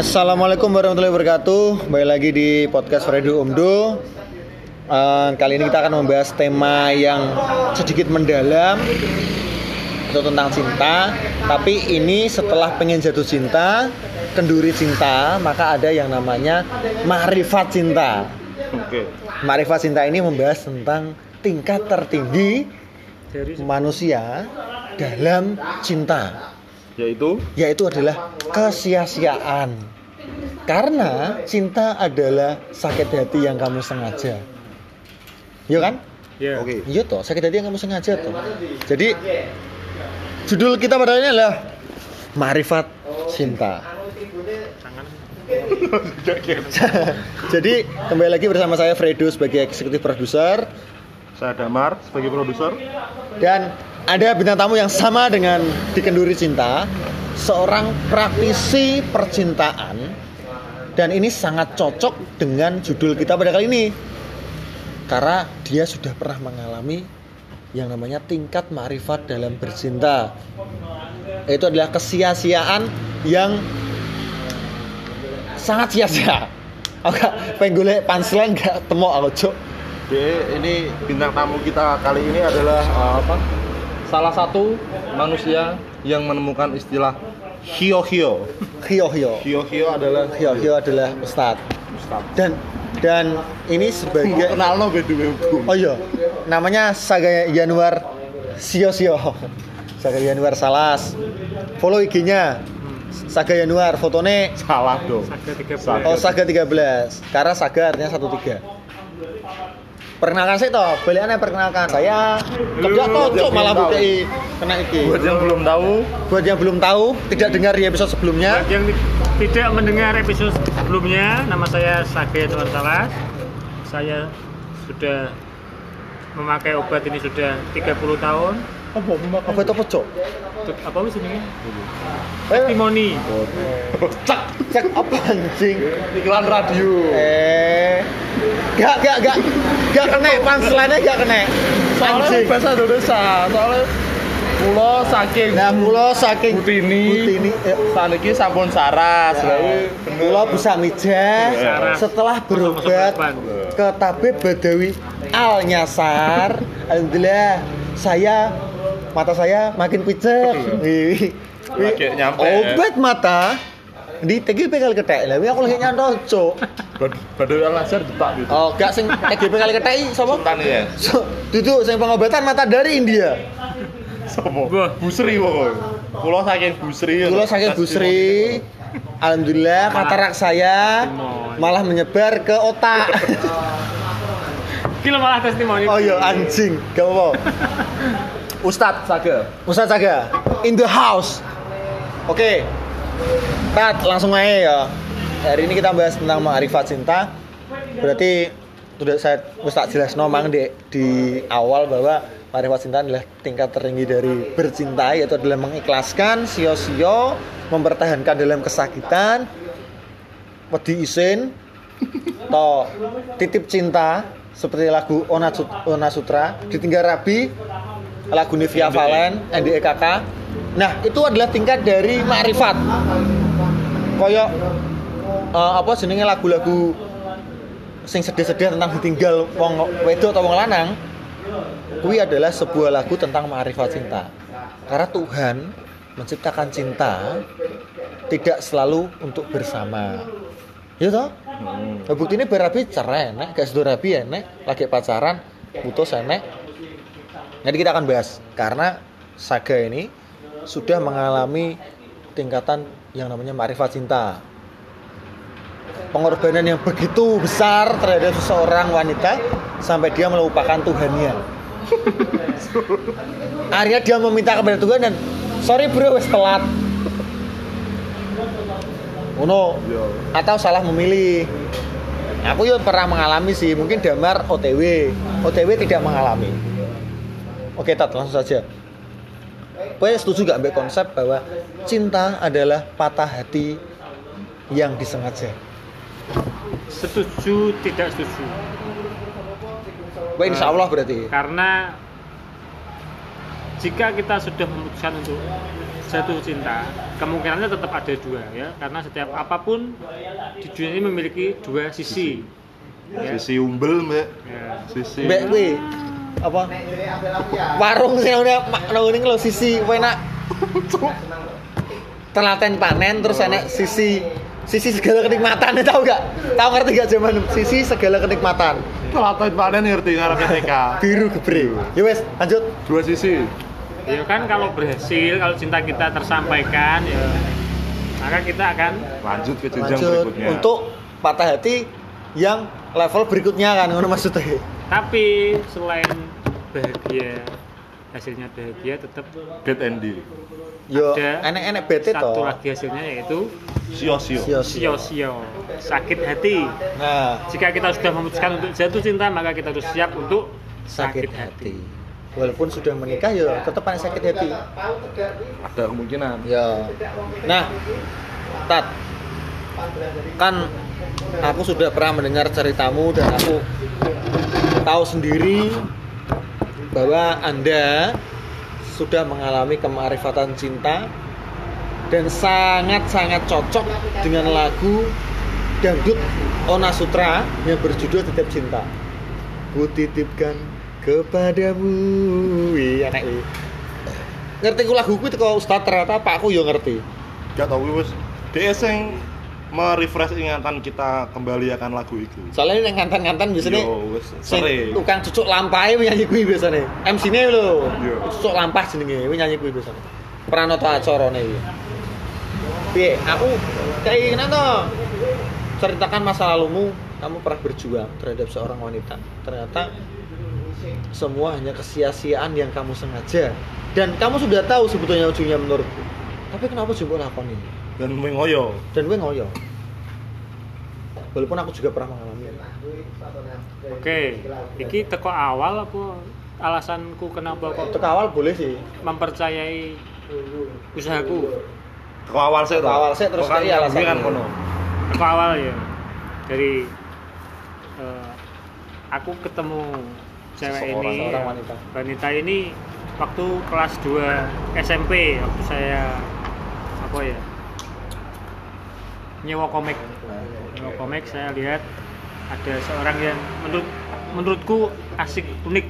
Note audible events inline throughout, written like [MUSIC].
Assalamualaikum warahmatullahi wabarakatuh. Kembali lagi di podcast Radio Omdo. Eh, kali ini kita akan membahas tema yang sedikit mendalam itu tentang cinta. Tapi ini setelah pengen jatuh cinta, kenduri cinta, maka ada yang namanya marifat cinta. Oke. Marifat cinta ini membahas tentang tingkat tertinggi manusia dalam cinta Yaitu yaitu adalah kesia-siaan. Karena cinta adalah sakit hati yang kamu sengaja. Iya kan? Ya. oke. Iya toh, sakit hati yang kamu sengaja toh. Jadi judul kita pada ini adalah Marifat Cinta. [LAUGHS] Jadi kembali lagi bersama saya Fredo sebagai eksekutif produser Saya Damar sebagai produser. dan ada bintang tamu yang sama dengan di Kenduri Cinta, seorang praktisi percintaan dan ini sangat cocok dengan judul kita pada kali ini. Karena dia sudah pernah mengalami yang namanya tingkat marifat dalam bercinta. Itu adalah kesia-siaan yang sangat sia-sia. Oke, pengen golek punchline gak temu aku, Cuk. Ini bintang tamu kita kali ini adalah eh, apa? Salah satu manusia yang menemukan istilah hio-hio. Hio-hio. Hio-hio adalah Hio-hio adalah. Ustaz. dan dan ini sebagai Kenal beda oh iya namanya Saga Januar Sio Sio Saga Januar Salas follow IG-nya Saga Januar fotonya Salah dong. Saga 13. oh Saga 13 karena Saga artinya 13 perkenalkan saya toh aneh perkenalkan. Saya kerja cuk malah bukai kena iki. Buat yang belum tahu, buat yang belum tahu tidak dengar di episode sebelumnya. Buat yang tidak mendengar episode sebelumnya, nama saya Saga Tuan Salas. Saya sudah memakai obat ini sudah 30 tahun. Apa apa itu apa cuk Untuk apa wis ini? Eh, Testimoni. Cak, cek apa anjing iklan radio. Eh, gak gak gak gak kena punchline gak kena. Soalnya Anjing. bahasa Indonesia, soalnya Kulo saking Nah, mulo saking Butini. Butini eh, saniki sampun saras. Ya. Mulo bisa mijah Saras. setelah berobat ke tabib Badawi Al Nyasar. Alhamdulillah saya mata saya makin picek. Lagi nyampe. Obat mata di TGP kali ketek. Lah aku lagi nyantol, Cuk. Badawi Al Azhar detak gitu. Oh, gak sing TGP kali ketek sapa? Sultan ya. So, duduk sing pengobatan mata dari India. Sopo? Busri pokoknya. Kulo saking Busri. Kulo saking Busri. Alhamdulillah katarak saya malah menyebar ke otak. Kilo malah testimoni. Oh iya anjing, gak apa-apa. [LAUGHS] Ustadz Saga. Ustaz Saga in the house. Oke. Tat, langsung aja ya. Hari ini kita bahas tentang ma'rifat cinta. Berarti sudah saya Ustaz jelas nomang di di awal bahwa ma'rifat cinta adalah tingkat tertinggi dari bercinta yaitu adalah mengikhlaskan sio-sio, mempertahankan dalam kesakitan, wedi isin, to titip cinta seperti lagu Ona Sutra, ditinggal Rabi, lagu Nivia Valen, NDEKK. Nah, itu adalah tingkat dari makrifat. Koyok eh, apa jenenge lagu-lagu sing sedih-sedih tentang ditinggal wong wedok atau wong lanang. Kuwi adalah sebuah lagu tentang makrifat cinta. Karena Tuhan menciptakan cinta tidak selalu untuk bersama. Ya toh? Nah, bukti ini berapi cerai, nek gak rapi ya, nek lagi pacaran, putus enek. Nanti kita akan bahas karena Saga ini sudah mengalami tingkatan yang namanya marifat cinta. Pengorbanan yang begitu besar terhadap seseorang wanita sampai dia melupakan Tuhannya. Akhirnya dia meminta kepada Tuhan dan sorry bro wes telat. Uno Yo. atau salah memilih. Aku juga pernah mengalami sih, mungkin Damar OTW. OTW tidak mengalami. Oke, Tat, langsung saja. Gue setuju gak ambil konsep bahwa cinta adalah patah hati yang disengaja. Setuju tidak setuju. Gue insya Allah berarti. Karena jika kita sudah memutuskan untuk jatuh cinta kemungkinannya tetap ada dua ya karena setiap apa pun di dunia ini memiliki dua sisi ya. Sisi umbel, Mbak. Ya. Sisi. Mbak apa? Warung sing udah nang ngene lho sisi enak. Telaten panen terus enak sisi sisi segala kenikmatan [LAUGHS] tahu gak? Tahu ngerti gak zaman sisi segala kenikmatan. Telaten panen ngerti ngarepe TK. Biru gebre. Ya wes, lanjut. Dua sisi. ya kan kalau berhasil kalau cinta kita tersampaikan ya maka kita akan Lanjut ke jenjang Lanjut berikutnya. untuk patah hati yang level berikutnya kan ngono maksudnya. Tapi selain bahagia hasilnya bahagia tetap bad ending. Yo, enek-enek bete satu toh. lagi hasilnya yaitu Sio-sio. Sio-sio. sio-sio sakit hati Nah, jika kita sudah memutuskan untuk jatuh cinta maka kita harus siap untuk sakit hati. Walaupun sudah menikah ya tetap ada sakit hati. Ada kemungkinan. Ya. Nah, Tat. Kan aku sudah pernah mendengar ceritamu dan aku tahu sendiri bahwa Anda sudah mengalami kemarifatan cinta dan sangat-sangat cocok dengan lagu dangdut Ona Sutra yang berjudul Titip Cinta. Ku titipkan kepadamu. Enak wih. Ngerti ku lagu ku teko Ustaz ternyata Pak aku yo ngerti. Gak tau wis. Dia sing merefresh ingatan kita kembali akan lagu itu. Soalnya ini ngantan-ngantan biasanya Yo, sering. tukang cucuk lampahe kuwi nyanyi kuwi biasanya. MC-ne lho. Cucuk lampah jenenge kuwi nyanyi kuwi biasanya. Pranata acarane kuwi. Piye? Aku gini toh. Ceritakan masa lalumu, kamu pernah berjuang terhadap seorang wanita. Ternyata semua hanya kesia-siaan yang kamu sengaja dan kamu sudah tahu sebetulnya ujungnya menurutku. Tapi kenapa juga lakoni? Dan mengoyo. Dan gue ngoyo. Walaupun aku juga pernah mengalami. oke iki teko awal apa alasanku kenapa kok awal boleh sih. mempercayai usahaku Ke awal sih Ke awal sih, terus kan dari alasannya. kan kono. teko awal ya dari eh, aku ketemu cewek Seseorang, ini wanita. wanita ini waktu kelas 2 SMP waktu saya apa ya nyewa komik nyewa komik saya lihat ada seorang yang menurut menurutku asik unik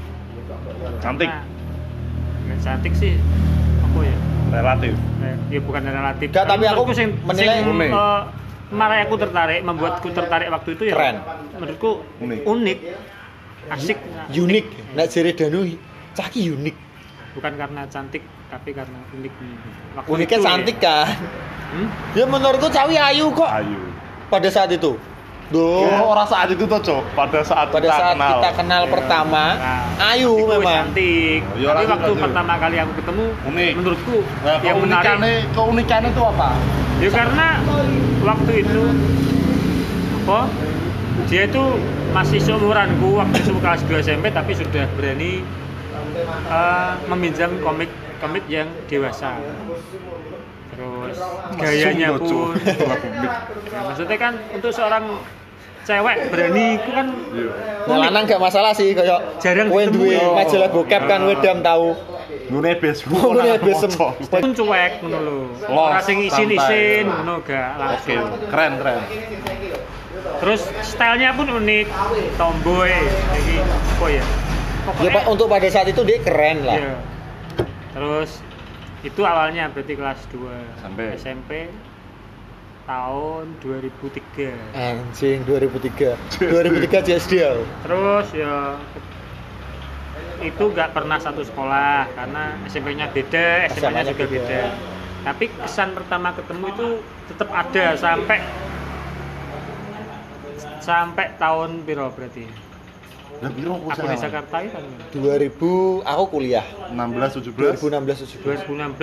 Cantik. Nah, nggak cantik sih apa ya Relatif. Eh, ya bukan relatif Nggak, tapi aku sing- menilai sing, unik. eh, malah aku tertarik membuatku tertarik waktu itu ya Keren. menurutku Unik. unik, asik Unik. Nek jere Danu caki unik. bukan karena cantik tapi karena unik Waktu Uniknya itu cantik ya. kan. Hmm? Ya menurutku cawi ayu kok Ayu. pada saat itu. Duh. Oh, orang saat itu tuh, Cok. Pada saat pada kita saat kenal. kita kenal Ya. pertama, Nah, ayu memang. cantik Oh, iya, tapi lanjut, waktu lanjut. pertama kali aku ketemu Unik. menurutku Nah, yang menarik keunikannya, itu apa? Ya karena waktu itu apa? Dia itu masih seumuranku waktu itu kelas 2 SMP tapi sudah berani eh, meminjam komik komik yang dewasa. Terus gayanya pun [LAUGHS] ya, maksudnya kan untuk seorang cewek berani itu kan Iya. Nah, lanang gak masalah sih kayak Jarang kowe ketemu. duwe majalah bokep kan kowe dam tahu. Nune besmu. [LAUGHS] Oh, nune besem. pun cuek ngono lho. Ora sing isin-isin ngono gak langsung. keren keren. Terus stylenya pun unik, tomboy, jadi apa ya? Ya Pokoknya, Pak untuk pada saat itu dia keren lah. iya. Terus itu awalnya berarti kelas 2 Sampai? SMP tahun 2003. Anjing 2003. 2003 JSD. ya. Terus ya itu nggak pernah satu sekolah karena SMP-nya beda, SMA-nya juga beda. beda. Tapi kesan pertama ketemu itu tetap ada sampai sampai tahun piro berarti? Lah piro Aku di Jakarta itu kan 2000 aku kuliah. 16 17. 2016 17. 2016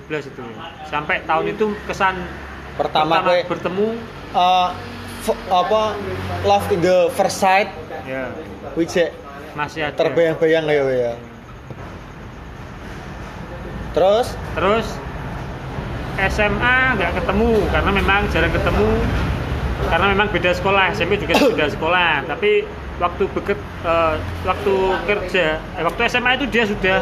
2017 itu. Sampai tahun itu kesan Pertama pertama kowe bertemu eh, f- apa love in the first sight ya which masih ada. terbayang-bayang ya ya. Terus Terus SMA nggak ketemu karena memang jarang ketemu karena memang beda sekolah SMP juga beda sekolah tapi waktu beket eh, waktu kerja. Eh, waktu SMA itu dia sudah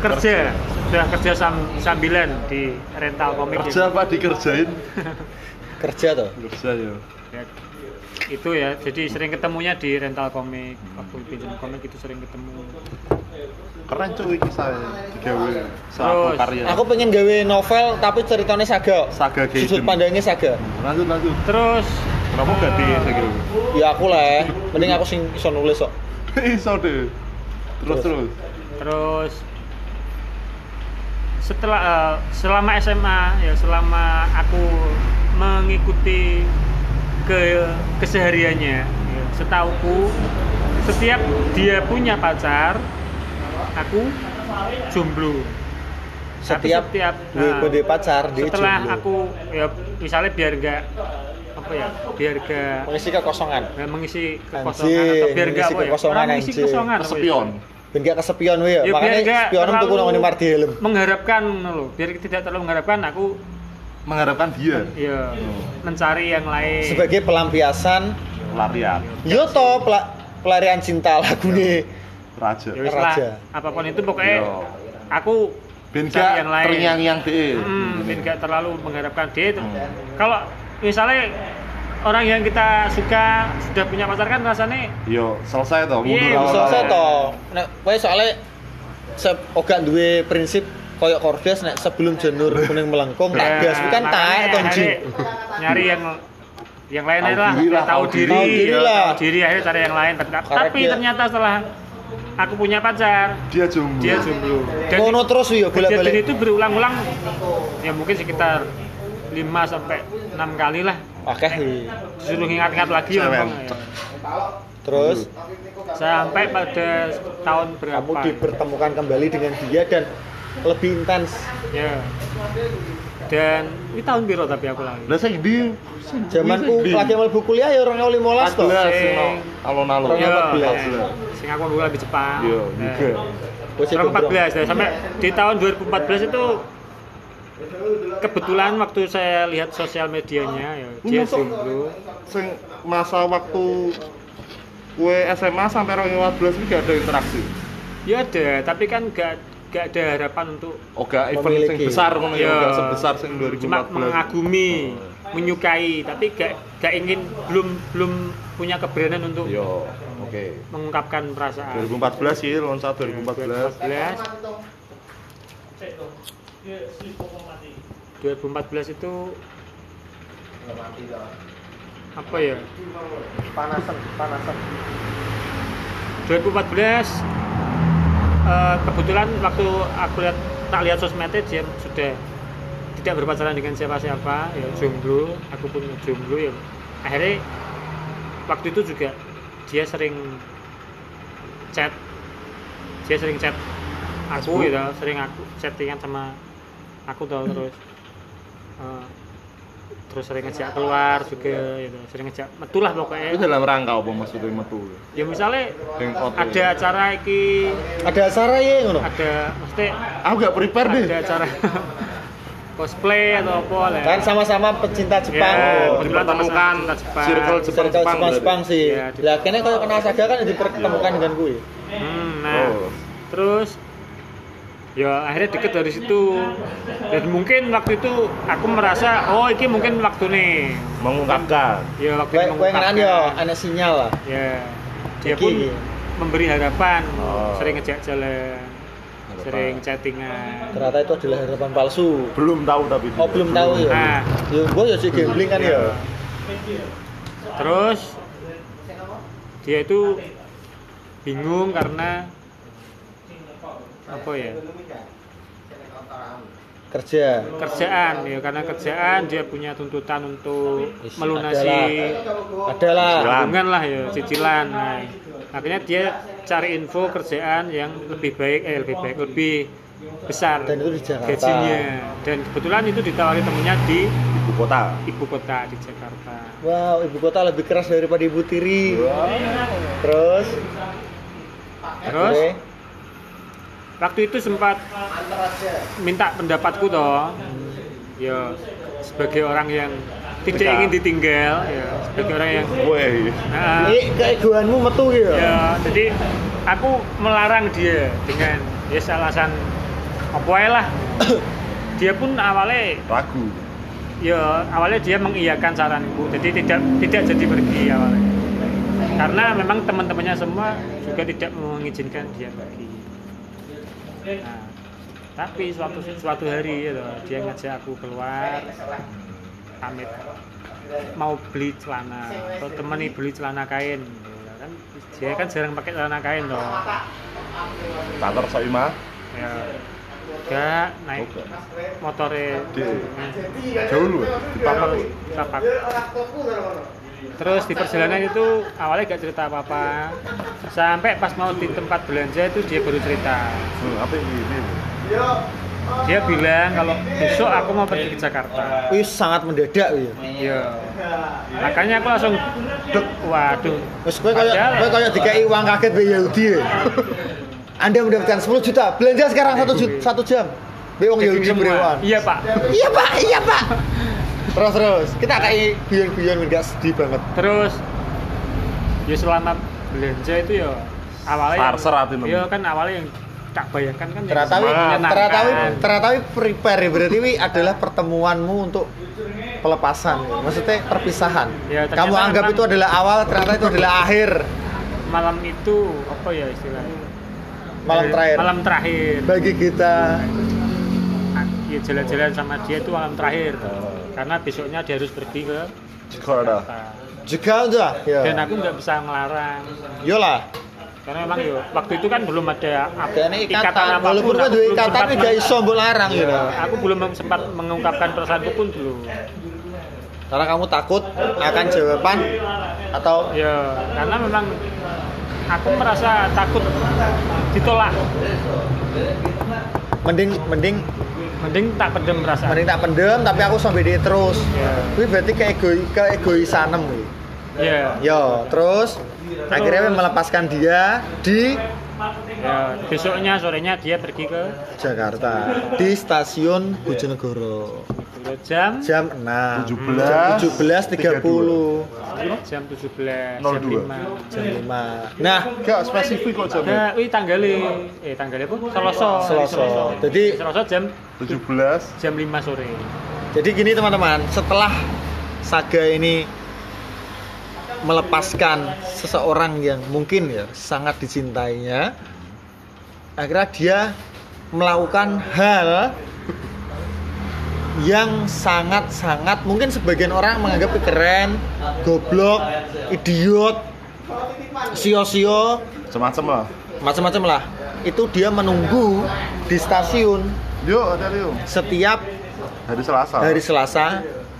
kerja. Sudah kerja sam- sambilan di rental komik kerja apa dikerjain? [LAUGHS] Kerja tuh. kerja ya. Ya, itu ya. Jadi sering ketemunya di rental komik. Waktu pinjam komik itu sering ketemu. Keren cuy iki saya digawe Terus, satu karya. Aku pengen gawe novel tapi ceritanya saga. saga Sudut pandangnya saga. lanjut lanjut. Terus kenapa gak di gitu Ya aku lah. Mending aku sing iso nulis kok. [LAUGHS] iso deh terus Terus. terus terus setelah eh, selama SMA ya selama aku mengikuti ke kesehariannya ya, setauku setiap dia punya pacar aku jomblo Tapi Setiap setiap gue nah, gue pacar dia setelah jomblo. aku ya misalnya biar gak apa ya biar gak mengisi kekosongan. ya, mengisi Anjing, kekosongan atau biar gak mengisi apa ya kekosongan, orang mengisi anjing. kekosongan ya? kesepion Ben gak kesepian we ya. Ya, biar spionem tuh terlalu kuno Mardi helm. mengharapkan loh biar tidak terlalu mengharapkan aku mengharapkan dia ya mencari yang lain Sebagai pelampiasan larian yo to pela- pelarian cinta lagu nih. raja ya Raja. apa pun itu pokoknya Yo. aku ben gak yang lain terngiang-ngiang deh hmm, biar nggak terlalu mengharapkan dia itu Hmm. kalau misalnya orang yang kita suka sudah punya pacar kan rasanya yo selesai toh Iya, mundur awal-awal. Selesai to. Nek kowe soalnya se oga duwe prinsip koyo Kordes nek sebelum janur kuning melengkung tak Ya, gas kan makanya taek to akhirnya Ji. nyari yang yang lain Tahu aja lah, diri lah, tahu tahu diri. Tahu diri ya, lah. tahu diri akhirnya cari yang lain. Tapi- Tapi dia. ternyata setelah aku punya pacar, dia jomblo dia jomblo. Dan Ngono terus yo kejadian bolak-balik. itu berulang-ulang, ya mungkin sekitar 5 sampai 6 kali lah. Akeh iki. Disuruh ingat-ingat lagi ya. Bang, ya. Terus Sampai pada tahun berapa? kamu dipertemukan kembali dengan dia dan lebih intens. Ya. Dan ini tahun biru tapi aku lagi. lah saya di Zamanku lagi mlebu kuliah ya orang 15 to. 14 Sing- no alon-alon Ya, 14. sing aku Jepang. yo Nah. juga gembrong. 14 ya, sampai di tahun 2014 itu kebetulan waktu saya lihat sosial medianya ya dia jomblo. sing masa waktu kue SMA sampai 2014 ini gak ada interaksi? Ya ada tapi kan gak gak ada harapan untuk oh gak event sing Memiliki. besar ngono ya Ya. gak sebesar sing 2014 cuma mengagumi menyukai tapi gak gak ingin belum belum punya keberanian untuk yo oke. mengungkapkan perasaan. 2014 sih loncat 2014 2014 itu apa ya? Panasan, panasan. 2014 eh, kebetulan waktu aku lihat tak lihat sosmednya dia sudah tidak berpacaran dengan siapa-siapa ya jomblo aku pun jomblo ya. Akhirnya waktu itu juga dia sering chat dia sering chat aku gitu sering aku chattingan sama aku tau terus eh, terus sering ngejak keluar juga gitu sering ngejak metu lah pokoknya itu dalam rangka apa maksudnya metu ya misalnya ada acara iki Ada acara ya ngono. ada mesti aku gak prepare deh ada acara [LAUGHS] cosplay atau apa lah Kan sama-sama pecinta Jepang. Ya, Oh. dipertemukan Jepang. circle Jepang Jepang Jepang Jepang sih. Ya, Lah kene kalau kenal saga kan dipertemukan dengan gue. hmm, nah Oh. terus ya akhirnya deket dari situ dan mungkin waktu itu aku merasa oh ini mungkin waktu nih mengungkapkan ya waktu yo mengungkapkan. ana sinyal lah. ya dia pun memberi harapan Oh. sering ngejak jalan Harapan. sering chattingan Ternyata itu adalah harapan palsu. belum tahu tapi Oh belum tahu ya. Nah. Ya gue ya sih gambling kan ya. Terus dia itu bingung karena apa ya Kerja. kerjaan ya karena kerjaan dia punya tuntutan untuk Is- melunasi Adalah. tanggungan lah ya cicilan nah, akhirnya dia cari info kerjaan yang lebih baik eh lebih baik lebih besar Dan itu di Jakarta. gajinya dan kebetulan itu ditawari temennya di ibu kota ibu kota di Jakarta Wow, ibu kota lebih keras daripada ibu tiri. Terus. terus akhirnya, waktu itu sempat minta pendapatku toh ya sebagai orang yang tidak Dekat. ingin ditinggal ya sebagai orang yang Woi. Nah, keegoanmu metu gitu. ya jadi aku melarang dia dengan ya alasan apa lah [COUGHS] dia pun awalnya Ragu. ya awalnya dia mengiyakan saranku jadi tidak tidak jadi pergi awalnya karena memang teman-temannya semua juga tidak mengizinkan dia pergi nah, tapi suatu suatu hari ya toh, dia ngajak aku keluar pamit mau beli celana atau temani beli celana kain Ya kan dia kan jarang pakai celana kain loh Kantor Soima. ya enggak naik Oke. motornya Di jauh lu. ya? Di papak lu. Terus di perjalanan itu awalnya gak cerita apa-apa Sampai pas mau di tempat belanja itu dia baru cerita Hmm, apa ini? Dia bilang kalau besok aku mau pergi ke Jakarta Wih sangat mendadak ya. Iya Makanya aku langsung Dek, waduh Terus kowe kayak kowe kayak dikai uang kaget be Yahudi ya. [LAUGHS] Anda mendapatkan 10 juta, belanja sekarang satu juta, satu jam. Be wong Daging Yahudi berewan. Iya pak Iya pak, iya pak. Terus terus, kita kayak guyon-guyon nggak sedih banget. Terus Ya selama belanja itu ya Awalnya yang- hati nemu. Iya kan awalnya yang tak bayangkan kan yang Ternyata wi, menyenangkan. ternyata wi, ternyata wi prepare ya. berarti wi adalah pertemuanmu untuk pelepasan, ya. maksudnya perpisahan. Ya, ternyata Kamu anggap itu adalah awal, ternyata itu adalah akhir. Malam itu apa ya istilahnya Malam Eh, terakhir. Malam terakhir Bagi kita, ya jalan-jalan sama dia itu malam terakhir karena besoknya dia harus pergi ke Jakarta. Jakarta. Ya. dan aku nggak bisa ngelarang Yolah. karena memang yo waktu itu kan belum ada ikatan, apa pun, walaupun kan belum ikatan tapi gak iso larang gitu. aku belum sempat mengungkapkan perasaanku pun belum Karena kamu takut akan jawaban atau ya karena memang aku merasa takut ditolak mending mending mending tak pendem perasaan mending tak pendem tapi aku sampai dia terus. ya Kuwi berarti keego keegoisanem kuwi. ya Yo, terus? Akhirnya weh melepaskan dia di ya besoknya sorenya dia pergi ke Jakarta di stasiun Bojonegoro jam jam 6 17, jam 17.30 jam 17 jam 02. 5 jam 5 nah Gak spesifik kok jamnya. Nah, wih tanggalnya, eh tanggalnya apa? Selasa. Selasa. Jadi- Selasa jam 17 jam 5 sore. jadi gini teman-teman setelah saga ini melepaskan seseorang yang mungkin ya sangat dicintainya akhirnya dia melakukan hal yang sangat-sangat mungkin sebagian orang menganggap keren, goblok, idiot, sio-sio, semacam lah. macam-macam lah. Itu dia menunggu di stasiun Yuk, setiap Hari Selasa. hari Selasa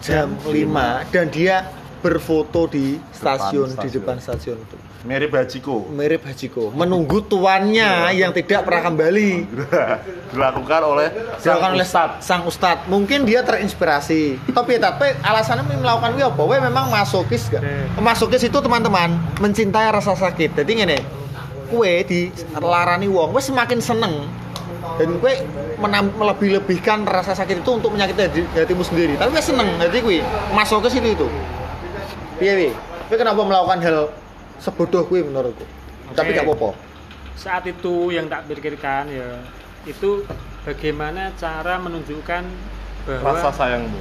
jam 5 dan dia berfoto di stasiun, di stasiun. depan stasiun itu. Mirip Hajiko. Mirip Hajiko, menunggu tuannya yang tidak pernah kembali. [LAUGHS] Dilakukan oleh dilakukan oleh Ustadz. sang ustadz mungkin dia terinspirasi. Tapi tapi alasannya melakukan ini apa? Memang masokis gak? Masokis itu teman-teman mencintai rasa sakit. Jadi gini kue di larani wong wes semakin seneng. Dan kue menam- melebih-lebihkan rasa sakit itu untuk menyakiti hati, hatimu sendiri. Tapi kue seneng jadi kue. Masokis itu itu. Iya iya kue kenapa melakukan hal sebodoh kue menurutku. Tapi Oke. gak apa-apa. Saat itu yang tak pikirkan ya itu bagaimana cara menunjukkan bahwa Rasa sayangmu.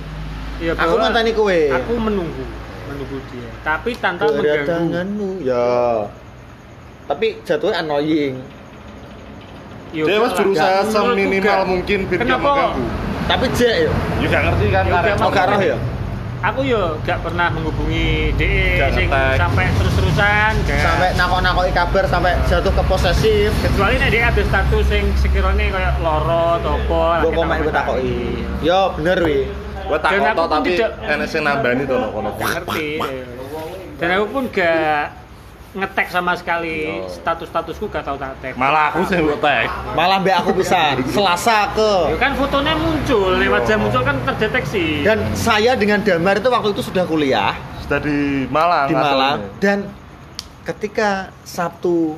ya aku bahwa ngenteni kue aku menunggu menunggu dia. Tapi tanpa mengganggu. ya. Tapi jatuhnya annoying. Ya, Dia mas berusaha seminimal mungkin biar Kenapa? mengganggu. tapi jek ya. Ya gak ngerti kan Ya, karena oh ya aku ya gak pernah menghubungi DE sing sampai terus-terusan sampai nakok-nakoki kabar sampai jatuh ke posesif. Kecuali nek dia ada status sing sekiranya kayak loro atau apa gue komen gue takoki yo bener wi Gue tak Dan aku kotor pun tapi enek sing nambani to kono. Gak ngerti dan aku pun gak ngetek sama sekali Yo. status-statusku gak tau tak tag Malah aku sih gue tag. malah mbak aku bisa [LAUGHS] selasa Ya ke kan fotonya muncul lewat jam muncul kan terdeteksi dan saya dengan Damar itu waktu itu sudah kuliah Sudah di Malang. di Malang dan ketika Sabtu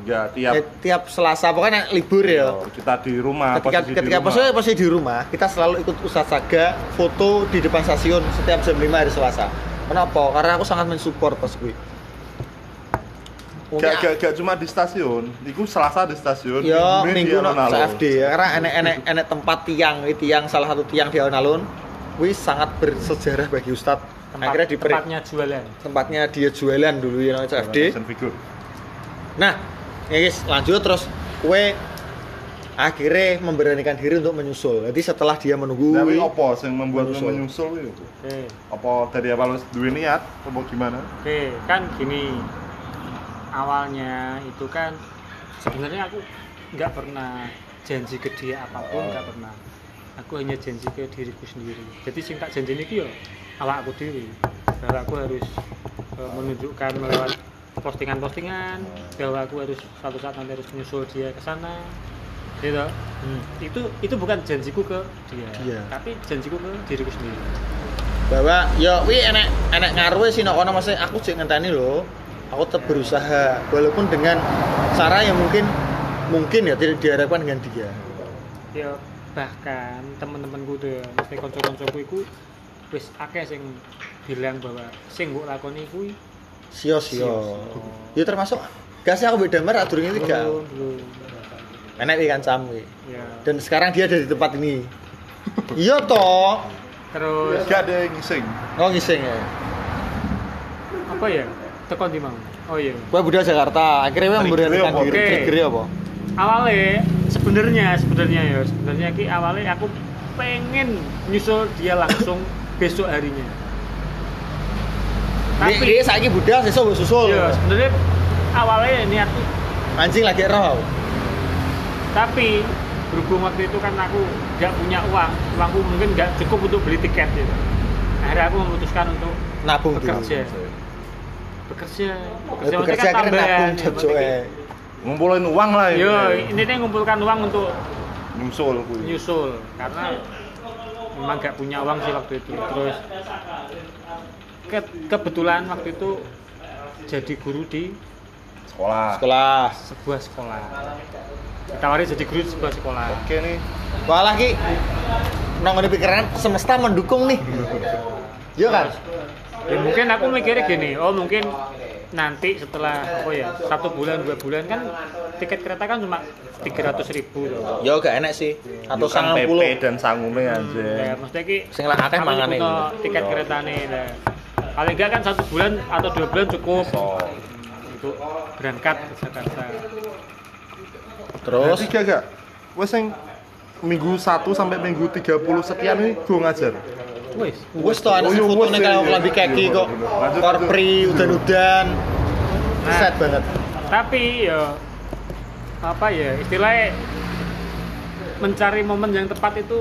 Ya tiap Eh, tiap Selasa pokoknya libur ya. oh, kita di rumah ketika posisi ketika di rumah. posisi, posisi di rumah kita selalu ikut Ustadz Saga foto di depan stasiun setiap jam 5 hari Selasa kenapa? karena aku sangat mensupport pas gue Gak, gak, gak cuma di stasiun, itu Selasa di stasiun, Ya, Minggunya minggu di alun-alun. CFD ya, karena enek enek enek tempat tiang, ini tiang salah satu tiang di alun-alun, wih sangat bersejarah bagi Ustadz. Tempat, Akhirnya diperi, tempatnya jualan. tempatnya dia jualan dulu ya namanya CFD. Nah, ya guys, lanjut terus kue akhirnya memberanikan diri untuk menyusul. Jadi setelah dia menunggu, Tapi apa yang membuat Menyusul. menyusul, itu? Oke. Apa dari awal duwe niat, apa gimana? Oke, kan gini. Awalnya itu kan sebenarnya aku nggak pernah janji ke dia apa pun nggak pernah. Aku hanya janji ke diriku sendiri. Jadi sing tak janji ini yo awak aku diri. Bahwa aku harus eh, menunjukkan melewat postingan-postingan bahwa aku harus suatu saat nanti harus menyusul dia ke sana. Gitu. Hmm. Itu itu bukan janjiku ke dia, Dia. tapi janjiku ke diriku sendiri. bahwa ya wih enek enek ngaruh sih nak kono maksudnya aku cek ngenteni loh. Aku tetap berusaha walaupun dengan cara yang mungkin mungkin ya tidak diharapkan dengan dia. ya bahkan temen-temenku tuh ya mesti konco-koncoku iku wis akeh sing bilang bahwa sing mbok lakoni kuwi Sio-sio. Ya termasuk gak sih aku beda merah ini gak. belum belum Enek iki kan cam iki. ya Dan sekarang dia ada di tempat ini. Iya toh. terus Gak ada yang ngising. Oh ngising ya. apa ya tekan di mau oh iya Gua budal Jakarta, akhirnya gue memberanikan apa? diri. Oke. Triggernya apa? awalnya sebenarnya sebenarnya ya sebenarnya ki awalnya aku pengen nyusul dia langsung besok harinya Ini, tapi ini saiki budal sesuk susul. ya sebenarnya awalnya niatku Anjing lagi roh. tapi berhubung waktu itu kan aku nggak punya uang uangku mungkin nggak cukup untuk beli tiket gitu akhirnya aku memutuskan untuk Nabung dulu. Bekerja bekerja bekerja, kan tambahan, ya, jojo maksudnya Ngumpulin uang lah ki- ini. yo ini nih ngumpulkan uang untuk Nyusul kuwi. nyusul karena memang nggak punya uang sih waktu itu terus ke- kebetulan waktu itu jadi guru di Sekolah. Sekolah. sebuah sekolah ditawari jadi guru di sebuah sekolah Oke nih. Wah lagi nongol di pikiran semesta mendukung nih. Iya kan? Ya mungkin aku mikirnya gini oh mungkin nanti setelah apa ya satu bulan dua bulan kan tiket kereta kan cuma tiga ratus ribu loh Ya gak enak sih. Atau Yo sangat PP puluh. dan sangume ya aja. maksudnya ki Sing lah akeh mangane tiket kereta nih nah. paling enggak kan satu bulan atau dua bulan cukup So. untuk berangkat ke Jakarta Terus Berarti gak? Wes yang minggu 1 sampai minggu 30 sekian ini gue ngajar. Wis wis to ada iya, fotonya wis, kalau iya, lebih iya. kaki Iya, kok. bener. Lanjut, Korpri udan-udan. Nah. Set banget. tapi ya apa ya istilahnya mencari momen yang tepat itu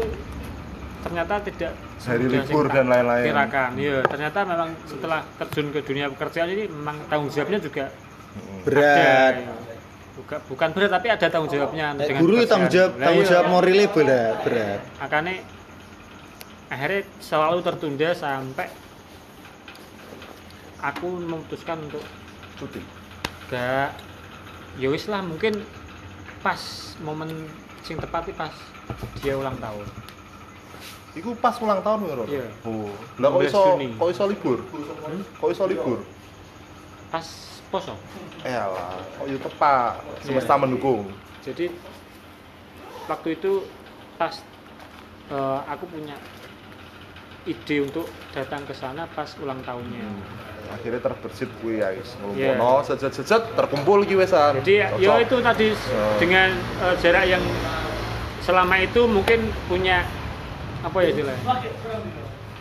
ternyata tidak Hari semudah libur dan lain-lain. kirakan ya ternyata memang setelah terjun ke dunia pekerjaan ini memang tanggung jawabnya juga Berat. ada, ya. bukan bukan berat tapi ada tanggung jawabnya dengan guru itu tanggung jawab tanggung iya, jawab moralnya berat berat. makanya akhirnya selalu tertunda sampai aku memutuskan untuk Cuti. gak ya wis lah mungkin pas momen sing tepat pas dia ulang tahun Iku pas ulang tahun ya? Iya. Oh. Lah kok 16 iso kok iso libur? Hmm? Kok iso libur? pas poso Eh alah, kok yo tepat. Semesta Iya. mendukung. jadi waktu itu pas eh, aku punya ide untuk datang ke sana pas ulang tahunnya. Akhirnya terbersit kuwi ya, guys. Iya. Ngomongno sejet-sejet terkumpul ki wesan. jadi ya Cocok. itu tadi dengan eh, jarak yang selama itu mungkin punya apa ya istilahnya?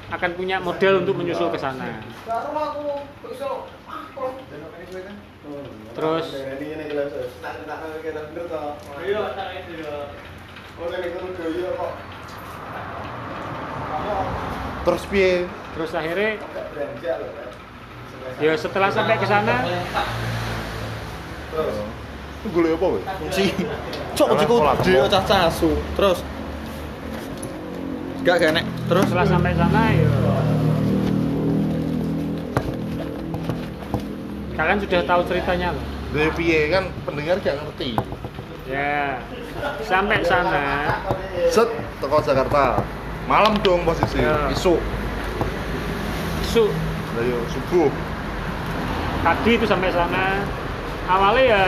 Akan punya model untuk menyusul ke sana. Terus? Terus piye? terus akhirnya ya setelah sampai ke sana Itu golek apa, weh? Kunci. Cok kunci gede tembok. cacah asu. Terus gak enek. Terus setelah sampai sana ya kalian sudah tahu ceritanya loh Dari piye kan pendengar gak ngerti. Ya. Sampai sana Set teko Jakarta. Malam dong posisi. Ya. Isu. su Lah yo subuh. pagi itu sampai sana awalnya ya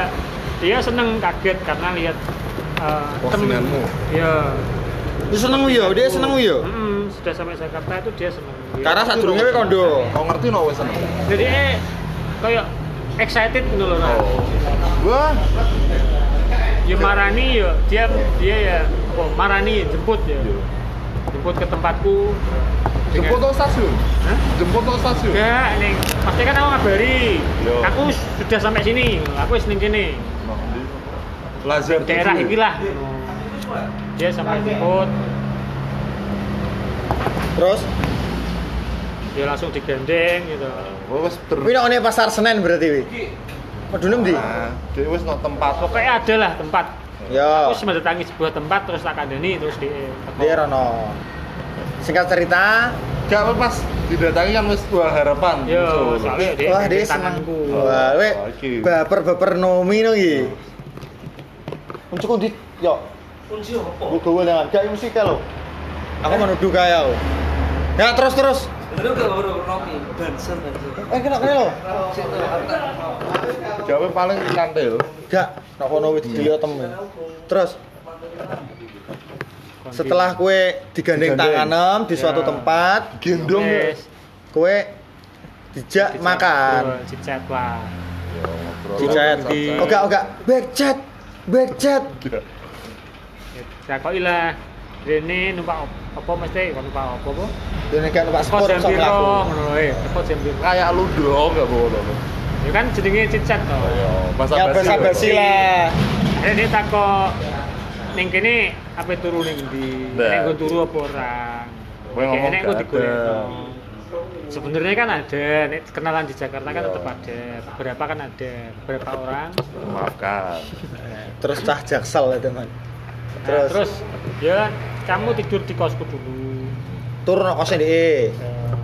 dia seneng kaget karena lihat uh, Postinganmu. ya Dia seneng yo, dia seneng yo. Mm, sudah sampai Jakarta itu dia seneng Karena saat we kondo. Kau ngerti no wes seneng. jadi eh kayak excited gitu loh Nak. Oh. Wah, ya marani ya dia dia ya apa marani jemput ya Iya. Jemput ke tempatku jemput ke stasiun. Hah? Jemput ke stasiun. enggak nih pasti kan aku ngabari aku sudah sampai sini aku wis ning kene di Lazar daerah iki lah dia sampai jemput Terus, dia langsung digandeng gitu Oh, wes ter. kuwi nek pasar Senen berarti wi. Medune ndi? Nah, dia wes no tempat. pokoknya ada lah tempat Yo. aku mendatangi sebuah tempat terus tak kandani terus di teko. Dia rono. Singkat cerita, Gak pas didatangi kan wes dua harapan. yo soalnya dia wah di dia seneng. tanganku Wah, we iki. baper-baper nomi no iki. Unjuk ndi? Yo. Kunci apa? Gue gawe dengan gak musik lo. Aku menuduh kaya. Ya terus terus. Gak baru. Eh kena kena lo. Gawe paling kantil. Gak, nak kono wis dilihat temen. Terus setelah kue digandeng tanganem di suatu Ya. tempat, Gendong ya. Kue dijak makan. cicet lah. Dicet. Di- Oga oga, back chat, back chat. ya kok ilah Rene numpak apa mesti kok numpak apa apa Dene kan numpak sport sok mlaku. ngono eh teko jam piro Kayak lu dong gak boleh. ya kan jenenge cicet to Yo, bahasa Ya basa basi lah. Rene takok ning kene apa turu ning ndi Nah. nek nggon turu apa ora Kowe ngomong nek sebenarnya kan ada nek kenalan di Jakarta kan Iya. tetap ada beberapa kan ada beberapa orang Maafkan. [LAUGHS] Terus cah jaksel ya teman. Nah, Terus, terus ya kamu tidur di kosku dulu turun nang kosnya dhek.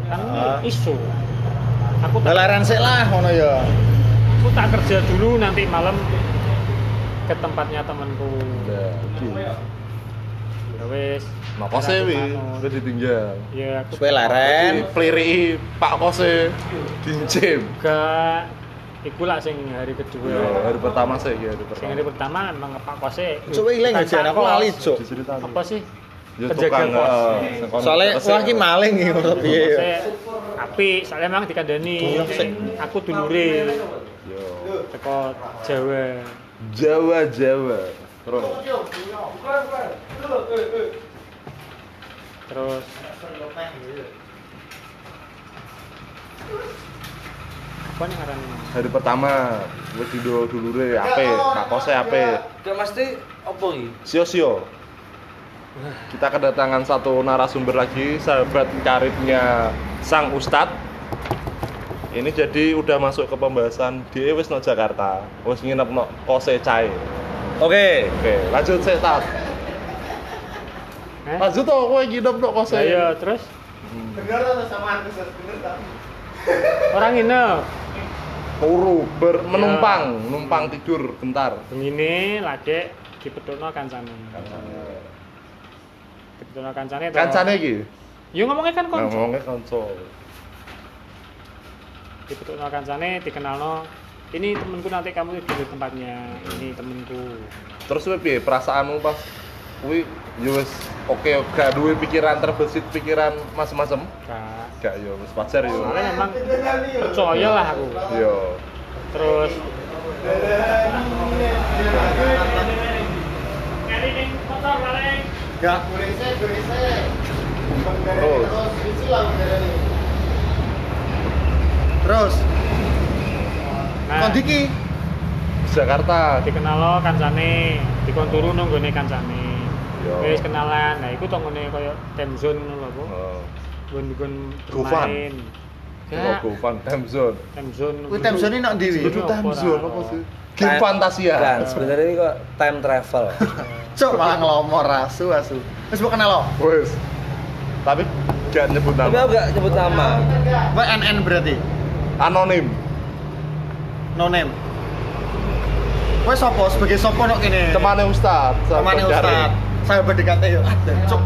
kan Ah. isu aku tak, Leleren sik lah ngono ya. aku tak kerja dulu nanti malam ke tempatnya temanku iki. ya wes Nah, kose wi, udah ditinggal. ya aku Supaya leren. Jadi peliri Pak Kose dincim. juga iku lah sing hari kedua Yo, hari pertama saya ya, hari sing pertama. hari pertama memang Pak Kose Coba ilang aja, aku lali cuk. Apa sih Ya, tukang, eh, sing kono Soalnya wah ki maling iki ngono piye ya. Kose api soalnya memang dikandani sik. aku dulure Yo. teko Jawa Jawa Jawa. Terus. terus apa nih ngaran Hari pertama wis dido dulure ape, Pak Kose ape. Gak mesti apa iki? Sio-sio. Kita kedatangan satu narasumber lagi, sahabat karibnya sang ustadz. Ini jadi udah masuk ke pembahasan dia wis no Jakarta, wis nginep no kose cae. Oke. Oke, lanjut saya tat. Eh? Lanjut toh, kowe nginep no kose. Ayo terus orang nginep Turu ber menumpang, numpang tidur bentar. begini lagi dipetono kancane dipetono kancane toh. Kancane iki. yo ngomongnya kan kon Ngomongnya konco. dipetono kancane dikenalno ini temenku nanti kamu tidur di tempatnya ini temenku Terus piye perasaanmu pas kuwi yo wis oke gak duwe pikiran terbesit pikiran macem-macem. Kak. Gak yo wis wajar yo. soalnya memang percaya lah aku Yo. terus Gak. Terus Terus, nah kondiki Jakarta. dikenal kancane dikon turu nunggone kancane Yo. Wis kenalan nah iku tongone kaya time zone ngono lho Bu. Oh, gun-gun bermain Kok Gak, Gofan time zone. time zone kuwi time zone nak ndi wi? Itu time zone apa sih? Game Fantasia. Kan, sebenarnya ini kok time travel. [LAUGHS] Cuk malah ngelomor asu asu. Wis kenal lo. Wes. Tapi gak nyebut Tapi nama. aku gak nyebut nama. Kowe NN berarti. Anonim. No name. Kowe sopo sebagai sopo nok kene? Temannya Ustad. Temane Ustad. Saya berdekatnya yo. Ada cuk.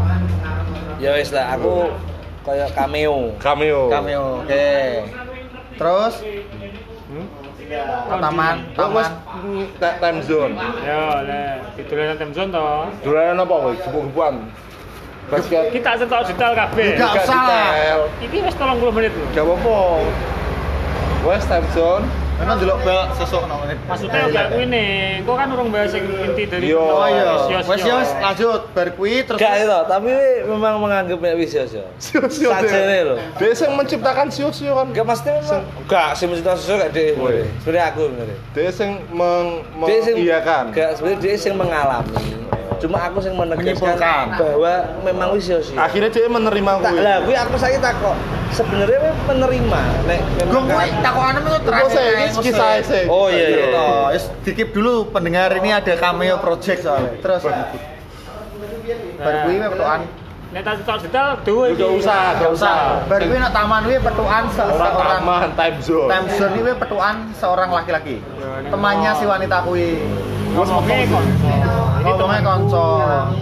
Ya wis lah, aku kayak cameo. Cameo. Cameo. Oke. Terus taman, Oh, wes taman. ta- time zone. Ya, le, ditulis time zone to. Dolanan apa kowe? Gebuk-gebukan. Basket. Kita cetok detail kabeh. Enggak Gak usah lah. Iki wis 30 menit lho. Gak apa-apa. Wes time zone. Memang delok bel sesuk nang. Maksudnya kayak kuwi nih, kok kan urung bahas yang inti dari Yo. Oh iya. Wes, yo lanjut bar kuwi terus Gak itu, tapi memang menganggap wis yo. Sio-sio. Sajene lho. Dia yang menciptakan sio-sio kan. Gak pasti memang gak sih mesti sesuatu gak dhewe. Sebenarnya aku bener. Dia yang meng, meng Dia sing iya kan. Gak sebenarnya dia sing mengalami. Cuma aku sing menegaskan bahwa memang wis yo sih. Akhirnya dia menerima Tak gue. lah, gue aku saya takut. Sebenarnya menerima nek Gue memang kuwi kan- takokane itu Gue terakhir. saya ini Gue kisah saya. saya. Oh, iya, iya. Gitu. Wis dikip dulu pendengar ini ada cameo project soalnya. Terus bar kuwi petukan. Nek tak cetok detail dua iki. Gak usah, gak usah. Bar kuwi nak taman kuwi petukan se- Orang seorang taman time zone. time zone ini petukan seorang laki-laki. Temannya si wanita kuwi. Ini Ngomongnya temanku. konco,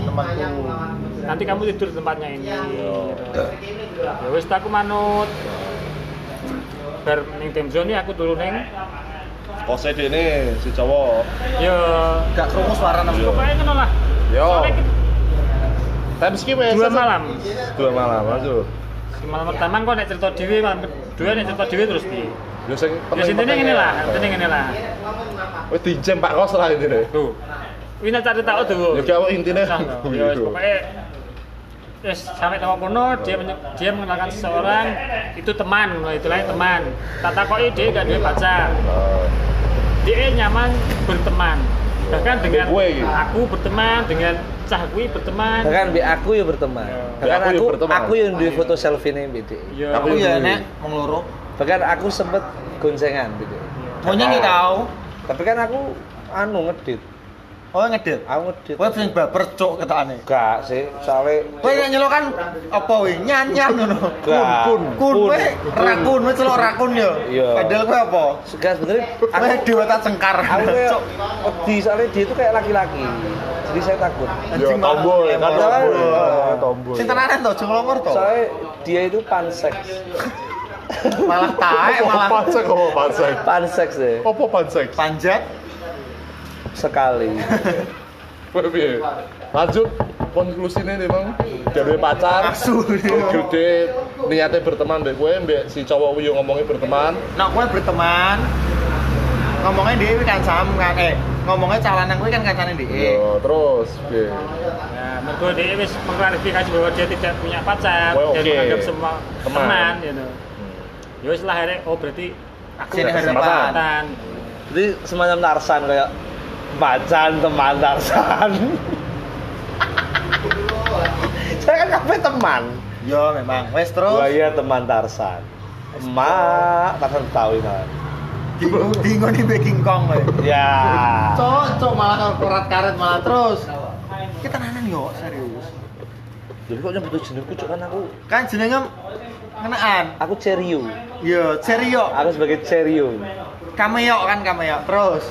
temanku. Nanti kamu tidur tempatnya ini. Ya wis tak aku manut. Bar ning time zone ini aku turu ning Kose ini si cowok. ya Gak krungu suara nang pokoknya ngono lah. Yo. Time skip ya. dua malam. Dua malam lanjut. Di malam pertama kok nek cerita dhewe malam kedua nek cerita dhewe terus di. Yo sing Ya intinya ngene lah, intinya ngene lah. Wis dijem Pak Kos lah intine. Tuh. Wih nak cari tahu tuh. Ya kayak intine. Nah, [LAUGHS] ya wis pokoknya Yes, sampai tengok kuno dia dia mengenalkan seseorang itu teman, nah, itulah teman. Tak takoi dia gak dia pacar. Dia nyaman berteman. Bahkan dengan aku berteman dengan cah gue berteman. Bahkan bi aku yo berteman. Ya. Bahkan Bi aku yo aku yang di foto selfie nih BD. Ya, Aku ya nek mengluru. Bahkan aku sempet goncengan gitu. Maunya nggak tahu. Tapi kan aku anu ngedit. Oh ngedit. Aku ngedit. Kowe sing baper cuk ketane. Gak sih, soalnya Kowe yang nyelok kan apa wi? Nyanyan ngono. Kun, kun, Kun. kowe rakun, kowe celok rakun yo. Iya. Padahal kowe apa? Sebenarnya Kowe aku dewata cengkar. aku Cuk. di soalnya dia itu kayak laki-laki. Jadi saya takut. Yo Anjing tomboy kan. Tomboy. Tomboy. Sing tenanan to, jenglongor to. Soalnya dia itu panseks. Malah taek Apa malah pansek apa pansek? Panseks deh. Apa pansek? panjat. Sekali. Piye? Lanjut konklusinya nih bang dari pacar Asu. gede niatnya berteman deh gue mbak si cowok wiyo ngomongnya berteman Nak kowe berteman ngomongnya dia kan sam kan eh ngomongnya calon kowe kan kancane dia. yo terus piye? Ya, mergo dia wis mengklarifikasi bahwa dia tidak punya pacar dan oke. menganggap semua Teman. teman, gitu. Ya wis lah akhirnya oh berarti aku hadapan. kesempatan. Jadi semacam Tarsan kayak macan teman Tarsan. saya kan kafe teman. Yo memang. Wes terus Buaya teman Tarsan. Emak Tarsan tahu bingung bingung di King Kong. Ya. Cok, cok malah korat karet malah terus. Kita nanan yo serius. Jadi kok nyebut jenengku cuk kan aku Kan jenenge ngenaan. aku Cerio. Yo, cerio. Aku sebagai Cerio. Cameo kan cameo. Terus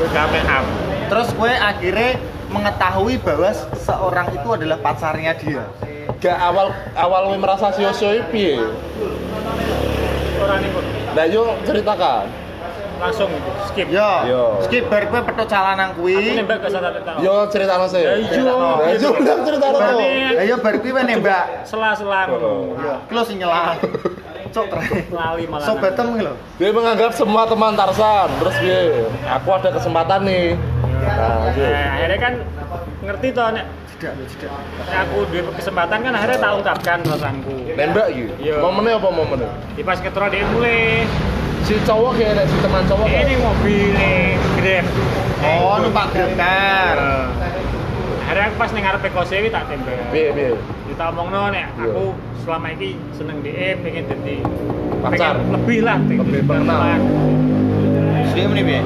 gue kame am terus gue akhirnya mengetahui bahwa seorang itu adalah pacarnya dia. gak awal awal gue merasa sio-sio ini piye Orang itu nah yo ceritakan langsung skip. Yo, Yo. skip bar gue petuk calanan Aku kuwi. nembak yo cerita sih Ya, iya. yo udah cerita Lah yo bar we nembak. Sela-sela ngono. Yo, klo sing nyelah. Cok. Lali malah. Betem ki lho. dia menganggap semua teman Tarsan terus piye aku ada kesempatan nih nah lanjut Nah, akhirnya kan ngerti toh nek Tidak, tidak. nek aku duwe kesempatan kan akhirnya tak ungkapkan perasaanku. nembak gitu momennya apa momennya Di pas ketemu dia mulai si cowok ada si teman cowok ini kayak mobil Grab. Oh, numpak Grab car. Akhirnya aku pas kose iki tak tembak. piye Kita omongno nek Iya. aku selama ini seneng DE pengen dadi Pacar. pengen lebih lah Lebih mengenal. Dia meni piye?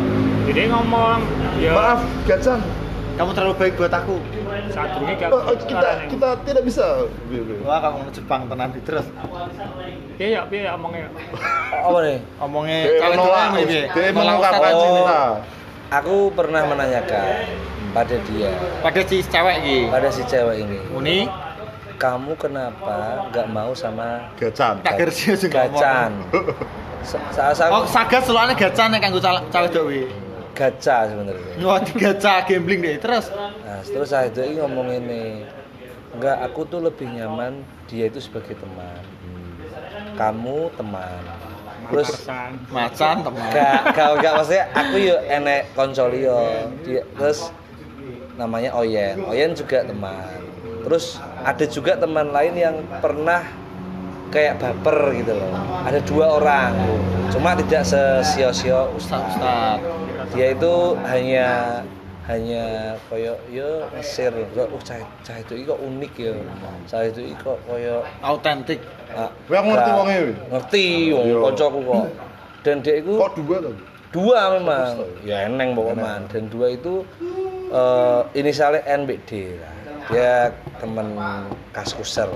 Jadi ngomong ya maaf Gacan Kamu terlalu baik buat aku. saat durunge gak Oh, kita kita tidak bisa. Wah, kamu Jepang tenan di terus. piye ya piye ya omongnya. [LAUGHS] Apa nih? Omongnya kalau piye? dia Nolak mengungkapkan cinta Oh. aku pernah menanyakan pada dia, pada si cewek iki pada si cewek ini, Uni kamu kenapa nggak mau sama Gacan. sing gacan? Sa- Salah Oh, satu sagat selane gacan nek kanggo cawe cawe dok wi. gaca sebenarnya. Wah, gacha gambling deh. Terus Nah, terus saya itu ngomong ini, enggak aku tuh lebih nyaman dia itu sebagai teman. Kamu teman. Terus macan teman. Gak, gak, gak maksudnya aku yuk enek konsolio dia terus namanya Oyen Oyen juga teman terus ada juga teman lain yang pernah kayak baper gitu loh. Ada dua orang. Cuma tidak sesio-sio Ustaz, Ustaz. dia itu hanya hanya koyo yo mesir. Kok uh cah cah itu kok unik ya. Cah itu kok koyo Autentik. ah, aku ngerti wonge, wi? ngerti wong Iya. koncoku kok. Dan dia itu Kok dua tuh? dua memang. Ya eneng pokoknya dan dua itu eh, inisialnya NBD lah dia teman kaskuser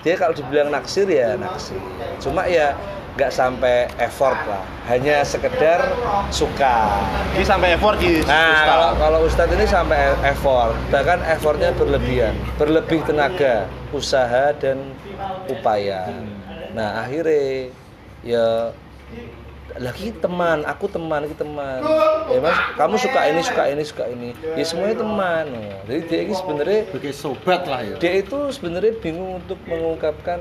dia kalau dibilang naksir ya naksir. Cuma ya nggak sampai effort lah. Hanya sekedar suka. Ki sampai effort ki. nah kalau kalau Ustadz ini sampai e- effort. Bahkan effortnya berlebihan. Berlebih tenaga usaha dan upaya. Nah akhirnya ya lagi teman aku teman kita teman ya mas kamu suka ini suka ini suka ini ya semuanya teman Oh, jadi dia ini sebenarnya Sebagai sobat lah ya. dia itu sebenarnya bingung untuk mengungkapkan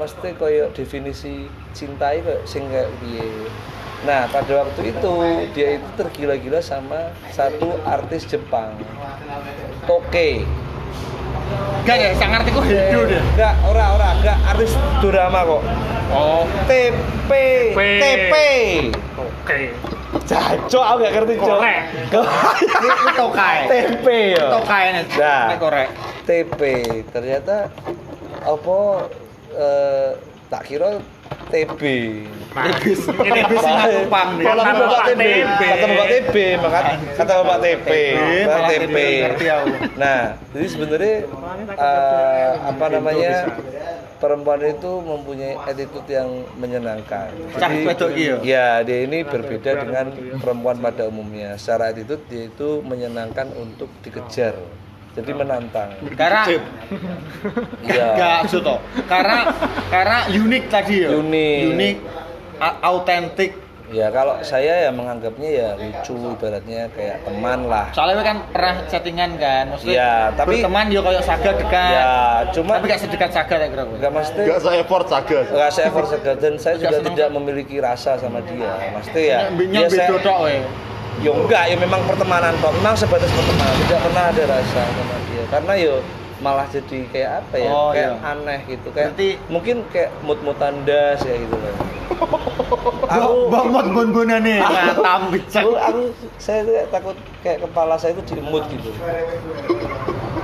pasti koyo definisi cintai sing kayak piye. Nah, pada waktu itu dia itu tergila-gila sama satu artis Jepang. Toke. Gak ya, saya ngerti kok hidup deh. Enggak, ora ora, enggak artis drama kok. Oh, TP. TP. Oke. Jaco aku gak ngerti, Cok. Korek. ini tokai. TP ya. Tokai nih. Nah. Korek. TP ternyata apa eh, tak kira TB. Ini Tibis sing kupang kalau Kata bapak TB TB. kata bapak TB maka kata bapak TB bapak TB nah jadi sebenarnya eh, apa namanya perempuan itu mempunyai attitude yang menyenangkan. Iki ya? ya dia ini berbeda dengan perempuan pada umumnya. Secara attitude dia itu menyenangkan untuk dikejar jadi menantang Karena Iya. Gak Suto. Karena karena unik tadi ya. Unik. Unik. Autentik. Ya kalau saya ya menganggapnya ya lucu ibaratnya kayak teman lah. Soalnya kan pernah chattingan kan, maksudnya Iya, tapi- berteman yo kayak saga dekat. Ya cuma tapi gak sedekat saga tak kira gue. nggak mesti Gak se effort saga. nggak saya effort segan dan saya juga tidak memiliki rasa sama dia. Mesti ya. Ya saya. Ya enggak ya memang pertemanan kok. Memang sebatas pertemanan tidak pernah ada rasa sama dia. Karena yo malah jadi kayak apa ya? Oh, kayak iya. aneh gitu. Kayak Berarti- mungkin kayak mut-mutan das ya gitu kan. [LAUGHS] Aku banget bon-bonane ngatam becek. aku, aku saya tuh kayak takut kayak kepala saya itu diemut gitu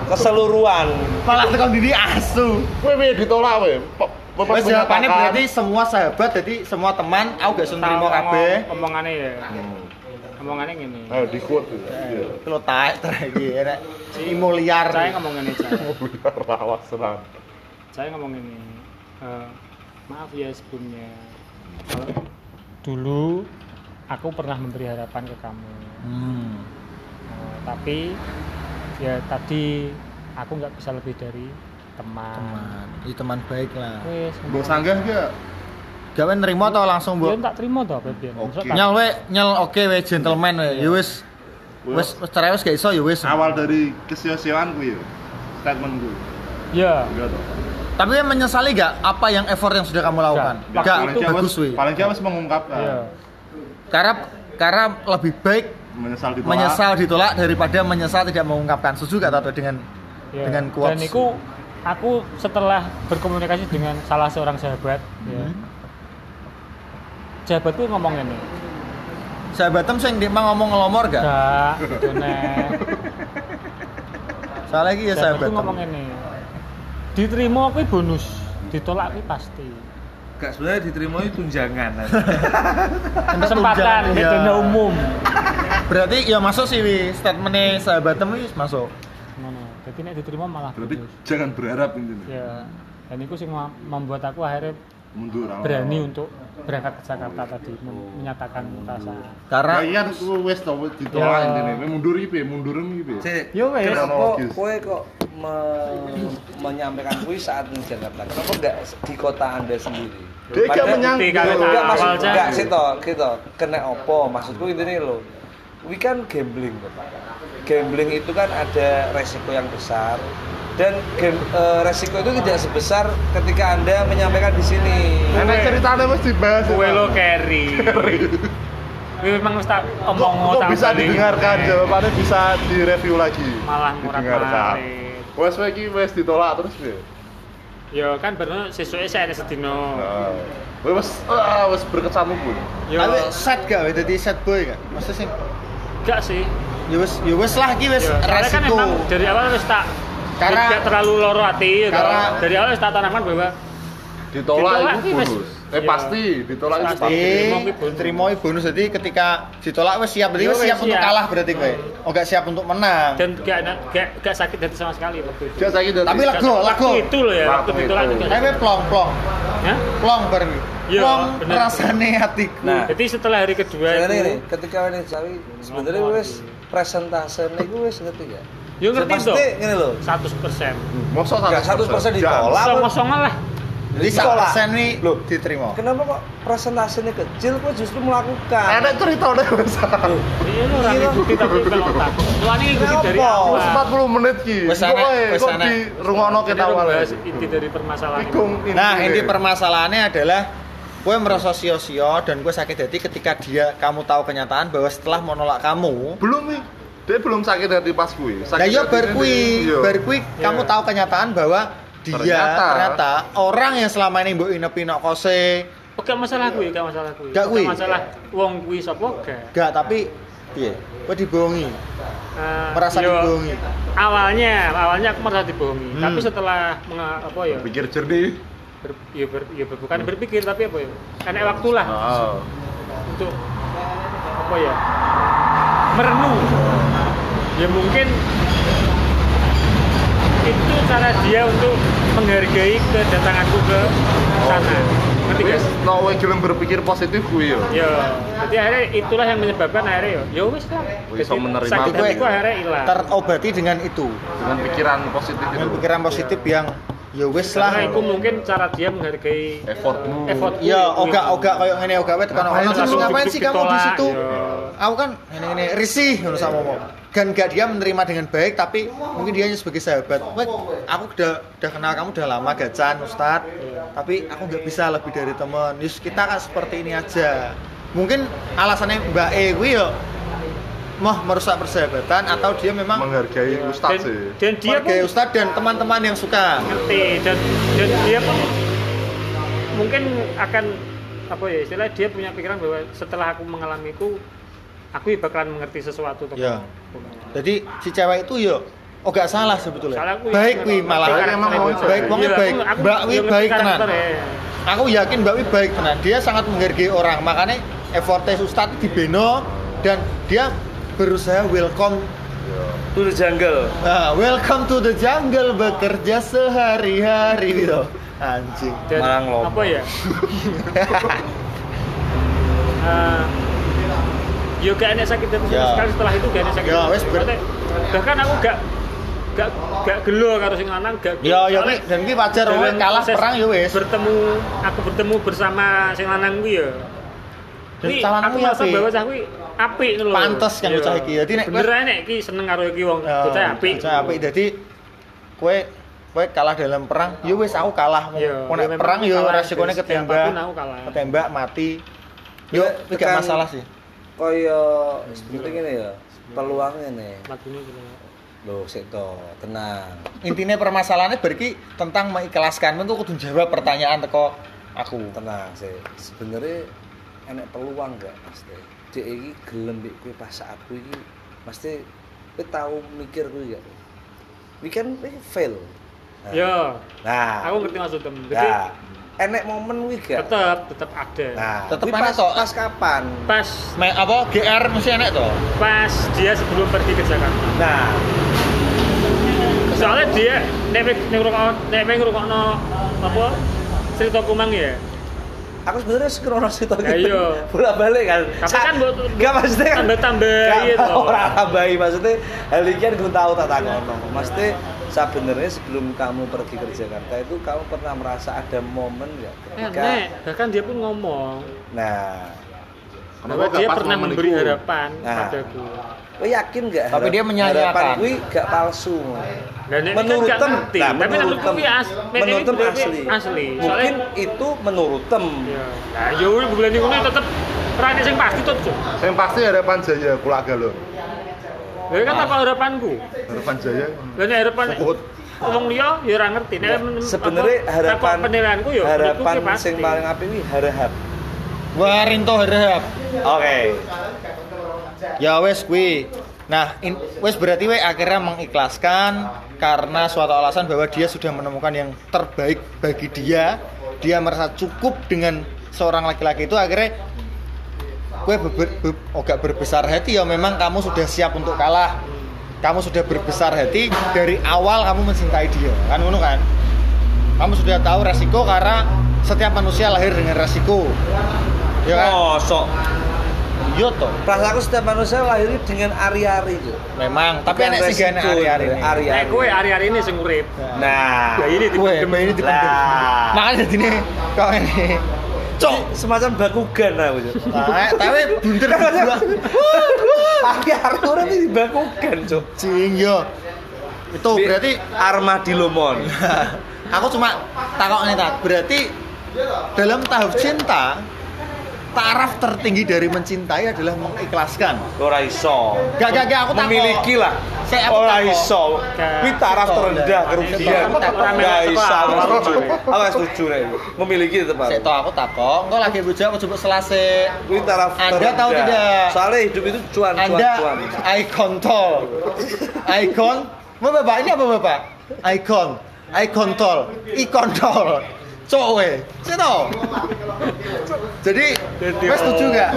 keseluruhan Malah tekan diri asu. Kowe piye ditolak pe- Wes jawabannya berarti semua sahabat jadi semua teman aku gak nrimo Tahu kabeh. omong- Omongannya ya. Omongannya gini. Ayo di quote. Iya. Kalau taek lagi enak. Imo liar. Saya ngomong ini, saya. [LAUGHS] Rawas senang. saya ngomong ini eh, maaf ya sebelumnya Kalau dulu aku pernah memberi harapan ke kamu Hmm. Eh, tapi ya tadi aku nggak bisa lebih dari teman, Teman. Ini teman baik lah. wes Mbok sanggah gak? Gawe nerimo atau langsung ya mbok tak terima toh Beb Oke. nyel we nyel oke we gentleman we. Ya wis wis wis cerai wis gak iso ya wis. Awal dari kesia-siaan ku ya. Statement ku. ya Enggak toh. Tapi menyesali gak apa yang effort yang sudah kamu lakukan? Gak. Gak, bagus we. Paling dia harus mengungkapkan. ya Karena karena lebih baik Menyesal ditolak. menyesal ditolak daripada menyesal tidak mengungkapkan. Setuju gak Tato dengan ya. dengan quotes? dan itu aku setelah berkomunikasi dengan salah seorang sahabat ya Hmm. Sahabatku ngomong ini Sahabatem sing dik mang ngomong ngelomor gak? gak gitu nih Soalnya iki ya sahabatku sahabatem. ngomong ini diterima aku bonus ditolak aku pasti gak sebenarnya diterima itu tunjangan [LAUGHS] kesempatan di Iya. dunia umum Berarti ya masuk sih wi statementnya sahabatem wis masuk. Ngono. jadi nek diterima malah Berarti bonus jangan berharap intinya. ya dan itu sih mem- membuat aku akhirnya Mundur awal. berani untuk berangkat ke Jakarta tadi men- menyatakan perasaan. Karena Nah, iya wes to wis ditolak Ya. intine. Kowe mundur iki piye? Mundurem iki Yo, wes. kowe kok me- menyampaikan kuis saat di Jakarta? Kenapa enggak di kota anda sendiri? Dia gak. Ketika Enggak, maksud enggak sih toh, gitu. Kena opo? Maksudku intinya lo. We kan gambling, Bapak. Gambling itu kan ada resiko yang besar dan game, eh, resiko itu tidak sebesar ketika anda menyampaikan di sini. Enak ceritane wis dibahas. Kue lo carry. Kue memang mesti omong kok bisa didengarkan jawabannya bisa direview lagi. Malah murah Didengarkan. marit. Wes iki wes ditolak terus piye? Yo kan bener sesuai saya ada sedino. Nah, kowe wes ah wes berkecamuk pun. Tapi set gak dadi set boy gak? Maksudnya sih enggak sih. ya wis ya wis lah iki soalnya kan resiko. emang dari awal wis tak Karena- tidak terlalu loro hati gitu. Karena- dari awal wis tak tanamkan bahwa Ditolak Ditolak itu wes. bonus. Eh Iya. pasti ditolak itu Pasti. kuwi bonus. jadi ketika ditolak wis siap berarti wis wis siap untuk siap. kalah berarti kowe. Oh gak siap untuk menang. dan gak gak gak sakit hati sama sekali waktu itu. Gak sakit dari Tapi lego, lego. Waktu itu loh ya, waktu ditolak itu. Tapi plong plong. Hah? Plong bareng. Iya, rasane hatiku. Nah. Jadi setelah hari kedua itu, ketika ini Jawi sebenarnya wes presentase ini wes ngerti ya. Yo ngerti Pasti tuh, ngene lho. 100 persen. Mosok Enggak 100% ditolak. Kosong kosongan lah. Jadi Ditolak. 100% nih Loh. diterima. Kenapa kok presentasenya kecil kok justru melakukan? Ada ceritanya wes. Iya lu orang Iya. ikuti tapi bukan otak. Lu ini ikuti dari awal. Wes 40 menit ki. Wes Kok anak, wes kok anak. di Jadi kita awal. inti dari permasalahan ini. Nah, inti permasalahannya adalah gue merasa sio-sio dan gue sakit hati ketika dia kamu tahu kenyataan bahwa setelah menolak kamu belum nih. Dia belum sakit hati pas kuwi. Sakit Nah iya hatinya bar dia- kui, iya. bar kui kamu Iya. tahu kenyataan bahwa dia Ternyata. ternyata, orang yang selama ini mbok inep-inep kose Oh, gak masalah kuwi, gak masalah kuwi. Gak kuwi? masalah wong kuwi sapa gak. gak tapi iya gue dibohongi Eh, Merasa yo, dibohongi. Awalnya, awalnya aku merasa dibohongi. Hmm. Tapi setelah menga- apa ya? Pikir jernih. Ber, ya, ber, ya ber- bukan berpikir tapi apa ya? Karena waktu lah Oh. untuk apa ya? Merenung. Ya mungkin itu cara dia untuk menghargai kedatanganku ke sana. Ngerti gak? No way gelem berpikir positif yo. Ya, jadi akhirnya itulah yang menyebabkan akhirnya ya, wis lah. Jadi, menerima. sakit Gue hatiku akhirnya hilang. terobati dengan itu Dengan pikiran positif itu. dengan pikiran positif yang ya wis Karena lah itu mungkin cara dia menghargai Effortmu. effortku. ya itu. oga-oga kayak ngene oga wae tekan Ngapain ono terus langsung ngapain sih kamu di situ ya. aku kan ngene-ngene risih ngono sama ngomong kan gak dia menerima dengan baik tapi mungkin dia hanya sebagai sahabat Wek, aku udah udah kenal kamu udah lama gacan Ustad tapi aku nggak bisa lebih dari temen Yus kita kan seperti ini aja mungkin alasannya Mbak E kuwi yo mau merusak persahabatan atau dia memang menghargai dan, ustaz sih. dan dia pun sebagai Ustadz dan teman-teman yang suka. Ngerti. Dan dan dia pun mungkin akan apa ya istilah dia punya pikiran bahwa setelah aku mengalamiku aku ya bakalan mengerti sesuatu Ya. tentang jadi si cewek itu yo oh gak salah sebetulnya. Salah aku baik wi malah Baik emang mau baik cewek. wongnya Iya, baik. aku- aku mbak wi baik tenan ya. aku yakin mbak wi baik tenan dia sangat menghargai orang. Makanya effortnya Ustadz di Beno dan dia berusaha welcome. To the jungle. nah, welcome to the jungle bekerja sehari-hari. Gitu anjing. Dan Malang lombok. apa ya? Eh, [LAUGHS] yo gak enak sakit hati sama Ya. sekali setelah itu gak enak sakit Ya, wes, ber- bahkan aku gak gak gak gelo karo sing lanang gak ya ya Wi, dan ki wajar kalah perang ya wis bertemu aku bertemu bersama sing lanang kuwi ya. Dan Kuwi aku merasa apik. bahwa cah kuwi apik lho. Pantes kan bocah iki. Jadi nek bener ae nek iki seneng karo iki wong bocah apik. Bocah apik. Jadi kowe kowe kalah dalam perang, ya wis aku kalah. Iya, Kok ya nek perang ya Dari ketembak. siapa pun aku kalah. Ketembak mati. Yo, Ya, gak tekan- masalah sih. Kaya seperti ini ya. Peluangnya nih. Gitu. Loh, sik to, tenang. Intinya permasalahannya berarti tentang mengikhlaskan itu kudu jawab pertanyaan teko aku. Tenang sih. Sebenarnya enek peluang gak pasti. Dek iki gelem mbek kowe pas saat kowe iki pasti kowe tahu mikir kowe gak? Kowe kan fail. Nah. Yo, Nah, aku ngerti maksud tem. Jadi Nah, enek momen kuwi gak? tetep tetep ada. Nah, Tetep pas, toh. pas kapan? Pas Me, apa GR mesti enek to? pas dia sebelum pergi ke Jakarta. Nah, Soalnya dia nek nek ngrungokno apa cerita kumang ya. Aku sebenarnya sekrono sih toh Ya, iya. [LAUGHS] bolak balik kan. Tapi kan buat gak maksudnya kan tambah-tambah gitu. [LAUGHS] orang tambahi maksudnya hal ini kan gue tahu tak takono. Maksudnya sebenarnya sebelum kamu pergi ke Jakarta itu kamu pernah merasa ada momen nggak ketika Nek, bahkan dia pun ngomong. Nah Kenapa bahwa dia pas pernah memberi harapan Nah. padaku. lo yakin nggak Tapi dia menyanyiakan. harapan gue gak palsu Dan ini menurut kan gak tem nah, Tapi menurut tem ini as- ini menurut tem asli asli. mungkin Soalnya- itu menurut tem Ya. Nah, yo bulan ini tetep perane sing pasti tuh. Yang pasti harapan Jaya Kulaga lo. Lha kan apa harapanku? Harapan Jaya. Lah nek harapan Pukut. wong liya ya ora ngerti. Nek Nah, men- sebenarnya apa, harapan penilaianku ya harapan sing paling apik kuwi harap Warinto harap. oke Ya wes kuwi. Nah, in, wes berarti we akhirnya mengikhlaskan karena suatu alasan bahwa dia sudah menemukan yang terbaik bagi dia. Dia merasa cukup dengan seorang laki-laki itu akhirnya gue beber, be- agak berbesar hati ya memang kamu sudah siap untuk kalah. Kamu sudah berbesar hati dari awal kamu mencintai dia. Kan ngono kan? Kamu sudah tahu resiko karena setiap manusia lahir dengan resiko. Ya kan? Mosok. Iya toh. Perasaanku setiap manusia lahir dengan ari-ari itu. Memang, tapi enek sih gak hari-hari ini. ari-ari. Nek kowe hari-hari ini sing urip. Nah, Ya ini Gue, dipendem. ini dipendem. Lah. Makanya jadi nih, kau ini. Cok. semacam bakugan aku. Cuk. Nah, tapi bunder berdua. Ari-ari orang ini bakugan, Cuk. Cing yo. Itu berarti armadilomon. [LAUGHS] aku cuma takok nih tak. Berarti dalam tahap cinta taraf tertinggi dari mencintai adalah mengikhlaskan. Ora iso. Gak gak gak aku takok. Memiliki lah. Saya aku Ora iso. Kuwi taraf terendah kerugian. Gak iso. Aku setuju. Aku setuju Rek. Memiliki tetap Saya aku. tahu aku takok, engkau lagi bujak aku coba selase. Kuwi taraf Anda terendah. tahu tidak? Soalnya hidup itu cuan, cuan, Anda cuan. icon tol. Icon. Mau bapak ini apa bapak? Icon. Icon tol. Icon tol. Cok we. Saya tahu. Jadi, wes setuju gak?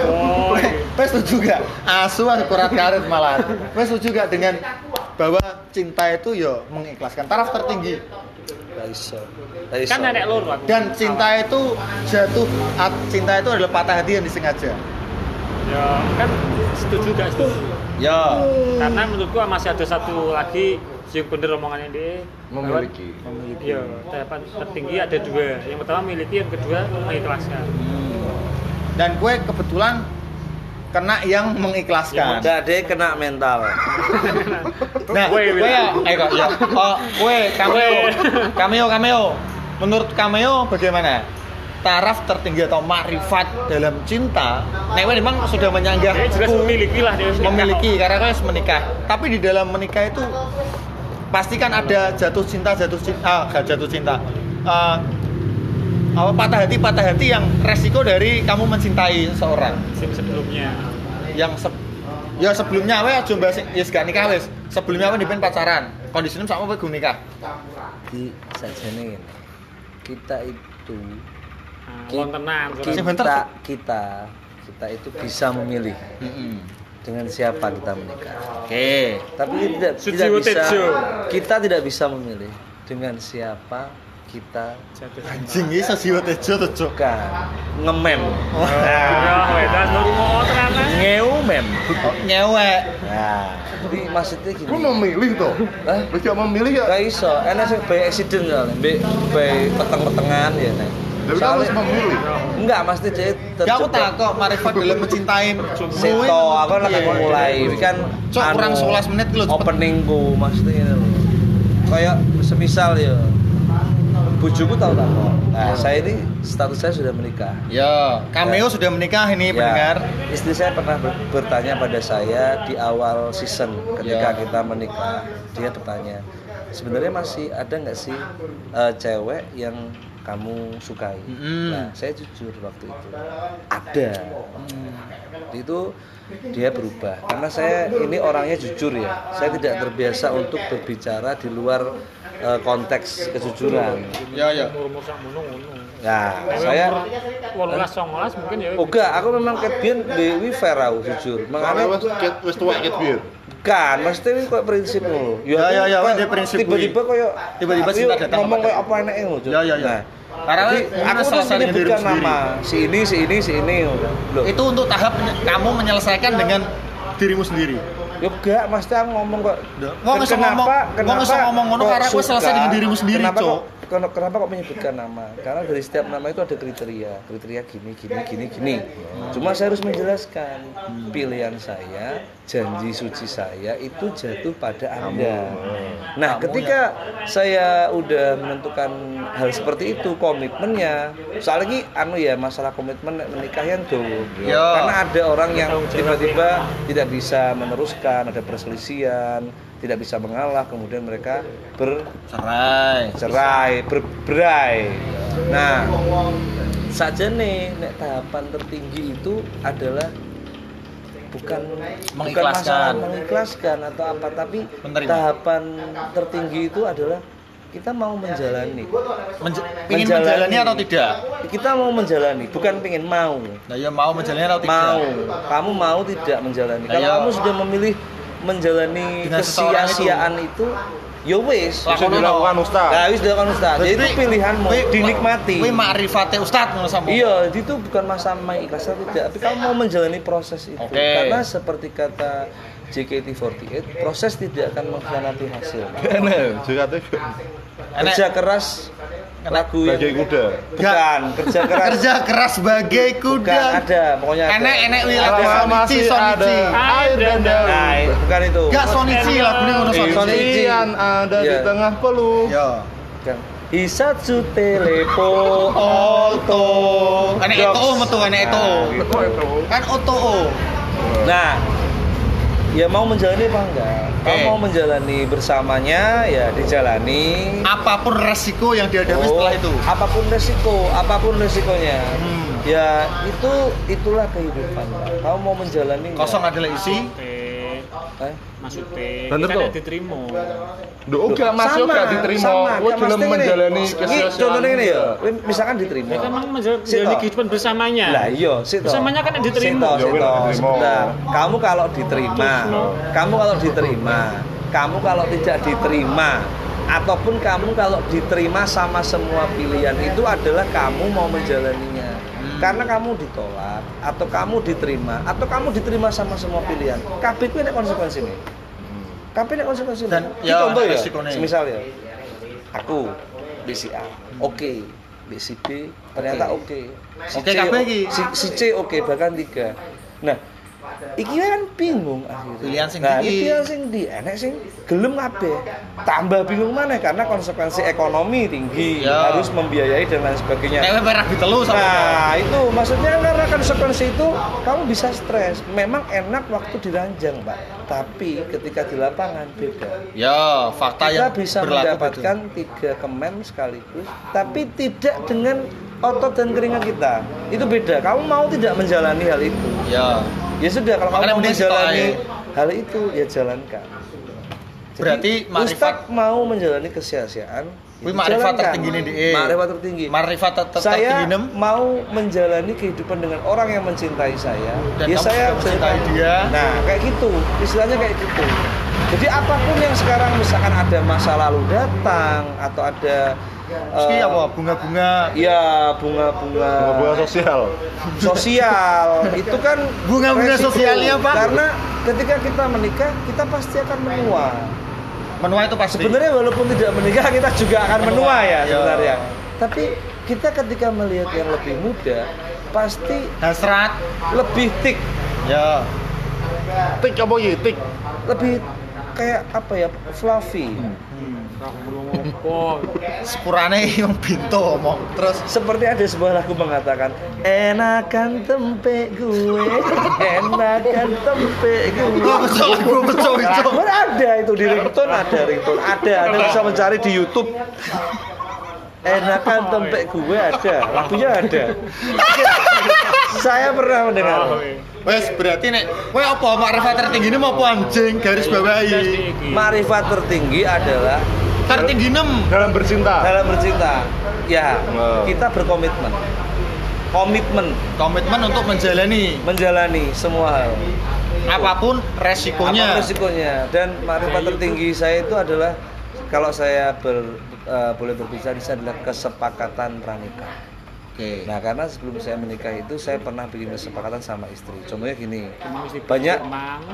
Wes setuju gak? Asu aku kurat karet malah. Wes setuju gak dengan bahwa cinta itu ya mengikhlaskan taraf tertinggi. Kan nenek aku. dan cinta itu jatuh at- cinta itu adalah patah hati yang disengaja. Ya kan setuju gak setuju. Ya. Karena menurutku masih ada satu lagi yang bener omongannya dia bahwa- Memiliki. Iya, tahapan tertinggi ada dua. Yang pertama miliki, yang kedua mengikhlaskan. Dan gue kebetulan kena yang mengikhlaskan. Gak ada kena mental. [LAUGHS] Nah, Gue, ya, eh kok ya. Oh, gue cameo, cameo, cameo. Menurut cameo bagaimana? Taraf tertinggi atau makrifat dalam cinta, nah gue memang sudah menyanggah jelas memiliki lah dia. memiliki karena gue harus menikah. Tapi di dalam menikah itu pasti kan ada jatuh cinta, jatuh cinta, ah, gak jatuh cinta. Eh, apa patah hati, patah hati yang resiko dari kamu mencintai seorang Sim sebelumnya. yang se ya sebelumnya we aja mbak ya gak nikah wis sebelumnya we dipen pacaran kondisinya sama we gue nikah Di sajane ngene. Kita itu bentar. kita kita kita itu bisa memilih dengan siapa kita menikah. oke Tapi kita tidak, tidak bisa kita tidak bisa memilih dengan siapa kita anjing ini sesiwa tejo tejo bukan ngemem. Ya, wedas mau mau tenanan. Ngeumem. oh, nyewe Nah, jadi maksudnya gini. Gue memilih tuh. Hah? Gak memilih ya? Gak iso, enak sih by accident soalnya, by, by peteng-petengan ya nih. Tapi kan harus memilih. enggak, pasti dia ya aku tak kok marifat dalam mencintai Seto, aku lagi Iya. mulai, ini kan Cok, kurang 11 menit cepet. Openingku, maksudnya ini loh. Kayak semisal ya, bujuku tahu tak kok. Nah, saya ini status saya sudah menikah. ya cameo sudah menikah ini Ya, pendengar Istri saya pernah ber- bertanya pada saya di awal season ketika Ya. kita menikah. Dia bertanya, sebenarnya masih ada nggak sih eh, cewek yang kamu sukai? Mm-mm. Nah, saya jujur waktu itu ada. Waktu itu dia berubah karena saya ini orangnya jujur ya. Saya tidak terbiasa untuk berbicara di luar eh, konteks kejujuran. ya ya. Nah, saya 18 19 mungkin ya. Enggak, aku memang ket biyen Dewi fair aku jujur. Makanya wis wis tuwek ket kan, mesti ini kok prinsipmu lho. Ya, ya, ya, aku dia prinsip Tiba-tiba koyo Tiba-tiba aku cinta datang ngomong kayak apa lho. Cuk. Ya, ya, ya. Nah, Karena kamu aku dengan menyebutkan dirimu nama si ini si ini si ini loh Itu untuk tahap kamu menyelesaikan dengan dirimu sendiri. Ya enggak, Mas Teh ngomong kok. Wong iso ngomong- wong iso ngomong ngono karena kowe selesai dengan dirimu sendiri, Cok. Kok, kenapa, kok menyebutkan nama? Karena dari setiap nama itu ada kriteria. Kriteria gini, gini, gini, gini. Cuma saya harus menjelaskan pilihan saya, janji suci saya itu jatuh pada Anda. Nah, ketika saya udah menentukan hal seperti itu, komitmennya, soalnya lagi anu ya masalah komitmen nek menikah yang tuh. Ya. Karena ada orang yang tiba-tiba tidak bisa meneruskan, ada perselisihan, tidak bisa mengalah, kemudian mereka bercerai, Cerai. berberai. Nah, saja nih, nek tahapan tertinggi itu adalah bukan bukan Mengikhlaskan. masalah mengikhlaskan atau apa, tapi Menerima. tahapan tertinggi itu adalah kita mau menjalani. Menj- ingin menjalani atau tidak? Kita mau menjalani, bukan pengen mau Nah, ya mau menjalani atau tidak? mau kamu mau tidak menjalani Nah, kalau iya. kamu sudah memilih menjalani kesia-siaan itu. ya wis. Bisa dilakukan Ustaz. nah wis dilakukan ustaz. Jadi itu pilihanmu dinikmati. Kowe makrifate ustaz ngono sama. iya itu bukan masalah ikhlas atau tidak tapi kamu mau menjalani proses itu. Oke. karena seperti kata JKT48 proses tidak akan mengkhianati hasil. Enak, juga tuh. Kerja keras lagu yang bagi kuda. bukan kerja keras kerja keras bagai bukan kuda. ada pokoknya ada Enek enek Sonichi masih Sonichi. ada air dan daun. nah bukan itu Gak Sonichi lagunya ngono Sonichi. Ada di Iya. tengah peluh. Yo. Kan. Hisatsu telepo Auto. Enek itu metu enek itu. Itu itu. Kan auto. Nah, ya mau menjalani apa enggak? Kalau Oke. mau menjalani bersamanya, ya dijalani. Apa pun resiko yang dihadapi Oh, setelah itu. Apa pun resiko, apa pun resikonya. Hmm. Ya itu itulah kehidupan. Pak. Kamu mau menjalani? Kosong adalah isi. Teh, Eh? Kita tuh. nek diterima. Duh, enggak masuk Sama, gak diterima. sama. Gue Kan maksudnya gini, menjalani Ini kesia-siaan. contohnya ini ya, misalkan diterima. Ya kan memang menjalani kehidupan bersamanya. Lah iya, sih. Bersamanya kan yang diterima. Sik toh, Ya. Kamu kalau diterima, kamu kalau diterima, kamu kalau tidak diterima, ataupun kamu kalau diterima sama semua pilihan itu adalah kamu mau menjalaninya. Karena kamu ditolak, atau kamu diterima, atau kamu diterima sama semua pilihan. Kabeh kuwi nek konsekuensi nih. Kabeh nek konsekuensi. Dan, Iki ya, contoh ya. ya. Aku BC A, oke. BC B ternyata oke. Si Oke, C, kabeh o- iki. si, si C oke bahkan tiga. Nah, iki kan bingung akhirnya. Pilihan sing nah, ini pilihan sing di enek sing gelem kabeh. Tambah bingung mana karena konsekuensi ekonomi tinggi, Ya. harus membiayai dan lain sebagainya. Nek merah ditelu sama. Nah, itu maksudnya karena konsekuensi itu kamu bisa stres. Memang enak waktu diranjang, Pak. Tapi ketika di lapangan beda. Ya, fakta Kita yang bisa mendapatkan tiga kemen sekaligus, tapi tidak dengan otot dan keringat kita. Itu beda. Kamu mau tidak menjalani hal itu? Ya. Ya sudah, kalau Makanya kamu mau menjalani aja. hal itu, ya jalankan. Jadi, Berarti marifat- Ustadz mau menjalani kesia-siaan. Ya makrifat dijalankan. tertinggi nih, Dik. Makrifat tertinggi. Marifat ter- ter- saya tertinggi nem. mau menjalani kehidupan dengan orang yang mencintai saya Dan ya saya mencintai dia. nah kayak gitu istilahnya kayak gitu jadi apa pun yang sekarang misalkan ada masa lalu datang atau ada Meski eh, apa bunga-bunga ya bunga-bunga Bunga sosial. sosial itu kan Bunga-bunga sosialnya, Pak. karena ketika kita menikah kita pasti akan menua menua itu pasti. sebenarnya walaupun tidak menikah kita juga akan menua ya Ya. sebenarnya tapi kita ketika melihat yang lebih muda pasti hasrat. lebih tik Ya. Tik apa ya? Tik. lebih kayak apa ya fluffy Hmm. Sepurane yang bintu omong terus? Seperti ada sebuah lagu mengatakan enakan tempe gue enakan tempe gue. [LAUGHS] Lagu betul. Nah, ada itu di ringtone ada ringtone ada. Anda bisa mencari di YouTube. Enakan tempe gue ada. Lagunya ada. [LAUGHS] Saya pernah mendengar. Oh, iya. wes berarti nek kowe apa? Makrifat tertinggi ini mau anjing? Garis bawahi. marifat tertinggi adalah Tertinggi nem. Dalam bercinta. dalam bercinta ya Wow. kita berkomitmen komitmen Komitmen untuk menjalani menjalani semua hal apa pun apa resikonya. resikonya dan marifat tertinggi saya itu adalah kalau saya ber- eh, boleh berbicara di sini adalah kesepakatan pranikah. Oke. Nah, karena sebelum saya menikah itu saya pernah bikin kesepakatan sama istri. Contohnya gini, banyak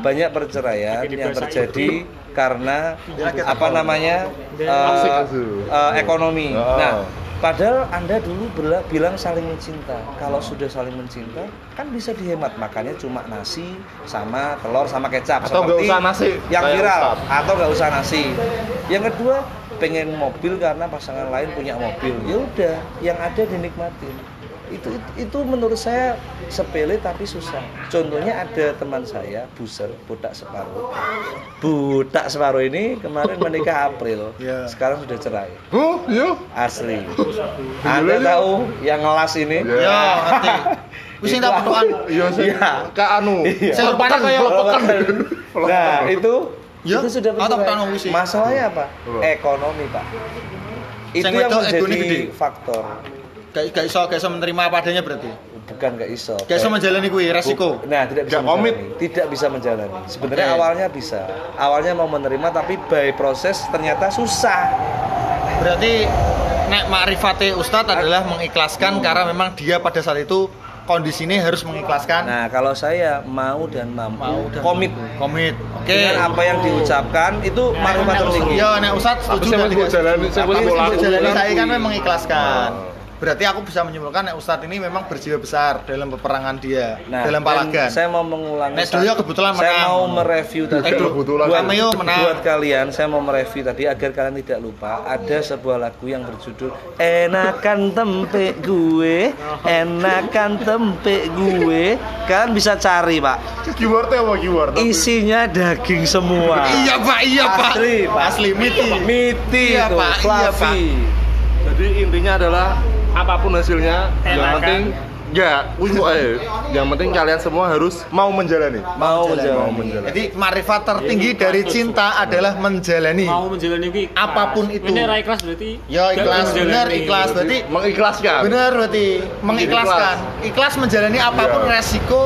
banyak perceraian yang terjadi karena apa namanya eh, itu. eh, ekonomi. Oh. Nah, padahal anda dulu bilang saling mencinta. Kalau sudah saling mencinta, kan bisa dihemat. Makanya cuma nasi sama telur sama kecap. Atau nggak Seperti usah nasi, Yang viral. Atau nggak usah nasi. Yang kedua, pengen mobil karena pasangan lain punya mobil. Ya udah, yang ada dinikmatin. Itu, itu itu menurut saya sepele tapi susah. Contohnya ada teman saya, buser, botak separuh. Botak separuh ini kemarin menikah April, Ya. sekarang sudah cerai. Oh, iya. Asli. Anda tahu yang ngelas ini? Ya. Ya, ngerti. Wis tak petukan. Iya sih. Iya. Kak anu. Iya. Sing lepanan kaya Lepakan. Nah, itu Ya, itu sudah sih. Masalahnya apa? Ekonomi, Pak. Itu Sing yang menjadi gede. faktor. Gak gak iso gak iso menerima apa adanya berarti. Bukan nggak iso. Gak iso Kayak- menjalani kuwi resiko. Bu- Nah, tidak bisa komit. menjalani. Tidak bisa menjalani. Sebenarnya Oke. awalnya bisa. Awalnya mau menerima tapi by proses ternyata susah. Berarti nek makrifate Ustadz adalah mengikhlaskan karena memang dia pada saat itu kondisinya harus mengikhlaskan Nah, kalau saya mau dan mampu, mau dan komit komit. Oke. dengan apa yang diucapkan itu makrifat tertinggi. Ya, nek Ustadz Tapi setuju saya tadi. mau jalani, saya Tapi mau saya lakukan. jalani saya kan memang mengikhlaskan. Oh. Berarti aku bisa menyimpulkan nek Ustadz ini memang berjiwa besar dalam peperangan dia, Nah, dalam palagan. Saya mau mengulangi. Nek Doyo kebetulan saya menang. mau mereview tadi. Eh, kebetulan. buat, menang. buat kalian, saya mau mereview tadi agar kalian tidak lupa. Ada sebuah lagu yang berjudul Enakan tempe gue, enakan tempe gue. Kalian bisa cari pak. Keywordnya apa keyword? Isinya daging semua. Iya, Pak, iya, Pak. Asli, Pak. Asli miti. Miti Iya, itu, Pak, iya, fluffy. Jadi intinya adalah apa pun hasilnya, yang Enakan. penting ya, kok, eh, yang penting kalian semua harus mau menjalani. Mau Menjalani. Mau menjalani. Jadi marifat tertinggi Ini dari cinta adalah menjalani. mau menjalani ikhlas. Apa pun itu. Ini ra ikhlas berarti Ya ikhlas, benar ikhlas. Berarti Mengikhlaskan. benar berarti mengikhlaskan. Ikhlas menjalani apa pun Iya. resiko.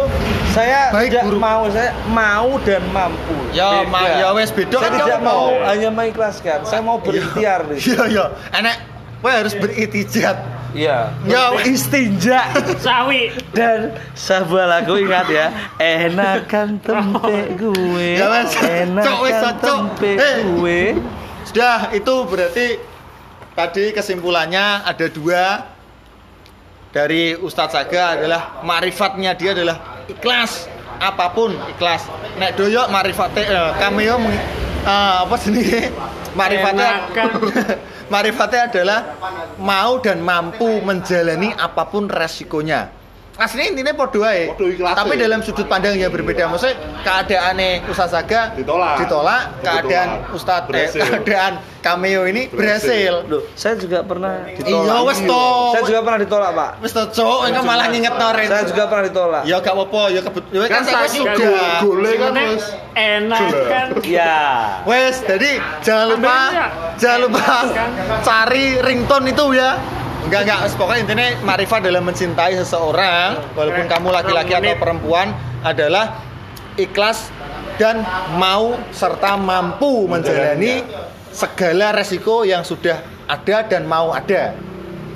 Saya Baik, tidak buruk. mau, saya mau dan mampu. Ya, ma- ya wes beda Saya kan tidak mau mau. hanya mengikhlaskan. Saya mau berikhtiar di Iya, iya. Enek Kowe harus beritijat. Iya. Ya, istinja. Sawi. dan sebuah lagu ingat ya. Enakan tempe gue. Ya, enakan tempe Eh. gue. Sudah, itu berarti tadi kesimpulannya ada dua. Dari Ustadz Saga adalah marifatnya dia adalah ikhlas. Apa pun ikhlas. Nek doyok marifatnya eh, cameo eh, apa sini marifatnya [LAUGHS] marifatnya adalah mau dan mampu menjalani apa pun resikonya aslinya intinya podo ae. Podo ikhlas tapi ya. dalam sudut pandang yang berbeda. Maksudnya keadaannya Ustadz Saga Ditolak. ditolak. keadaan Ditolak. Ustadz eh, keadaan cameo ini berhasil. Loh, saya juga pernah iya ditolak. wes to saya juga pernah ditolak pak. Wes to cok engko malah nginget noren saya juga pernah ditolak. Ya gak apa-apa. Ya kebut ya kan Kan saya sudah go- gole kan wis. enak kan? Ya Wes, jadi jangan lupa, jangan lupa Kan. cari ringtone itu ya. Enggak enggak, pokoknya intinya marifat dalam mencintai seseorang, walaupun kamu laki-laki atau perempuan adalah ikhlas dan mau serta mampu menjalani segala resiko yang sudah ada dan mau ada.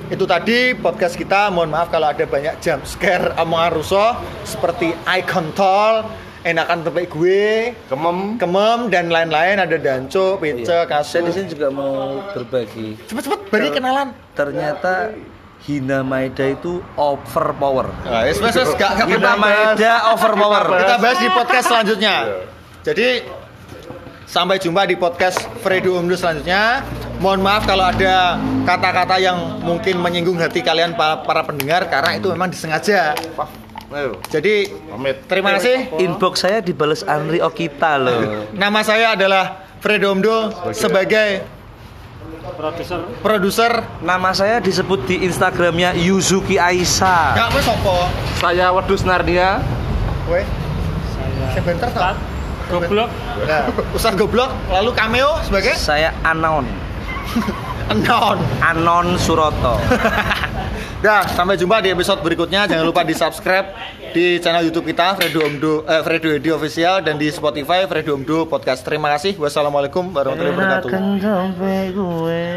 Itu tadi podcast kita. Mohon maaf kalau ada banyak jump scare omongan rusuh seperti eye control, enakan tempat gue, Kemem. kemem dan lain-lain ada danco, pece, Iya. saya di kasur. sini juga mau berbagi Cepet-cepet beri kenalan. ternyata Hina Maeda itu overpower Nah, yes, yes, yes, gak, gak Hina. Maeda overpower Kita bahas di podcast selanjutnya. Iya. Jadi sampai jumpa di podcast Fredo Umdu selanjutnya. Mohon maaf kalau ada kata-kata yang mungkin menyinggung hati kalian para, para pendengar karena itu memang disengaja. Ayo, Jadi pamit. terima kasih. inbox saya dibales Andri Okita loh [LAUGHS] Nama saya adalah Fredo Umdo sebagai produser produser. Nama saya disebut di Instagramnya Yuzuki Aisyah. Gak wes apa? Saya Wedus Narnia. Weh, sebentar tak? goblok Nah, Ustadz Goblok, lalu cameo sebagai Saya Anon, [LAUGHS] Anon. Anon Suroto. [LAUGHS] Dah, sampai jumpa di episode berikutnya. Jangan lupa di subscribe di channel YouTube kita Fredo Omdo, eh, Fredo Edi Official dan di Spotify Fredo Omdo Podcast. Terima kasih. Wassalamualaikum warahmatullahi wabarakatuh.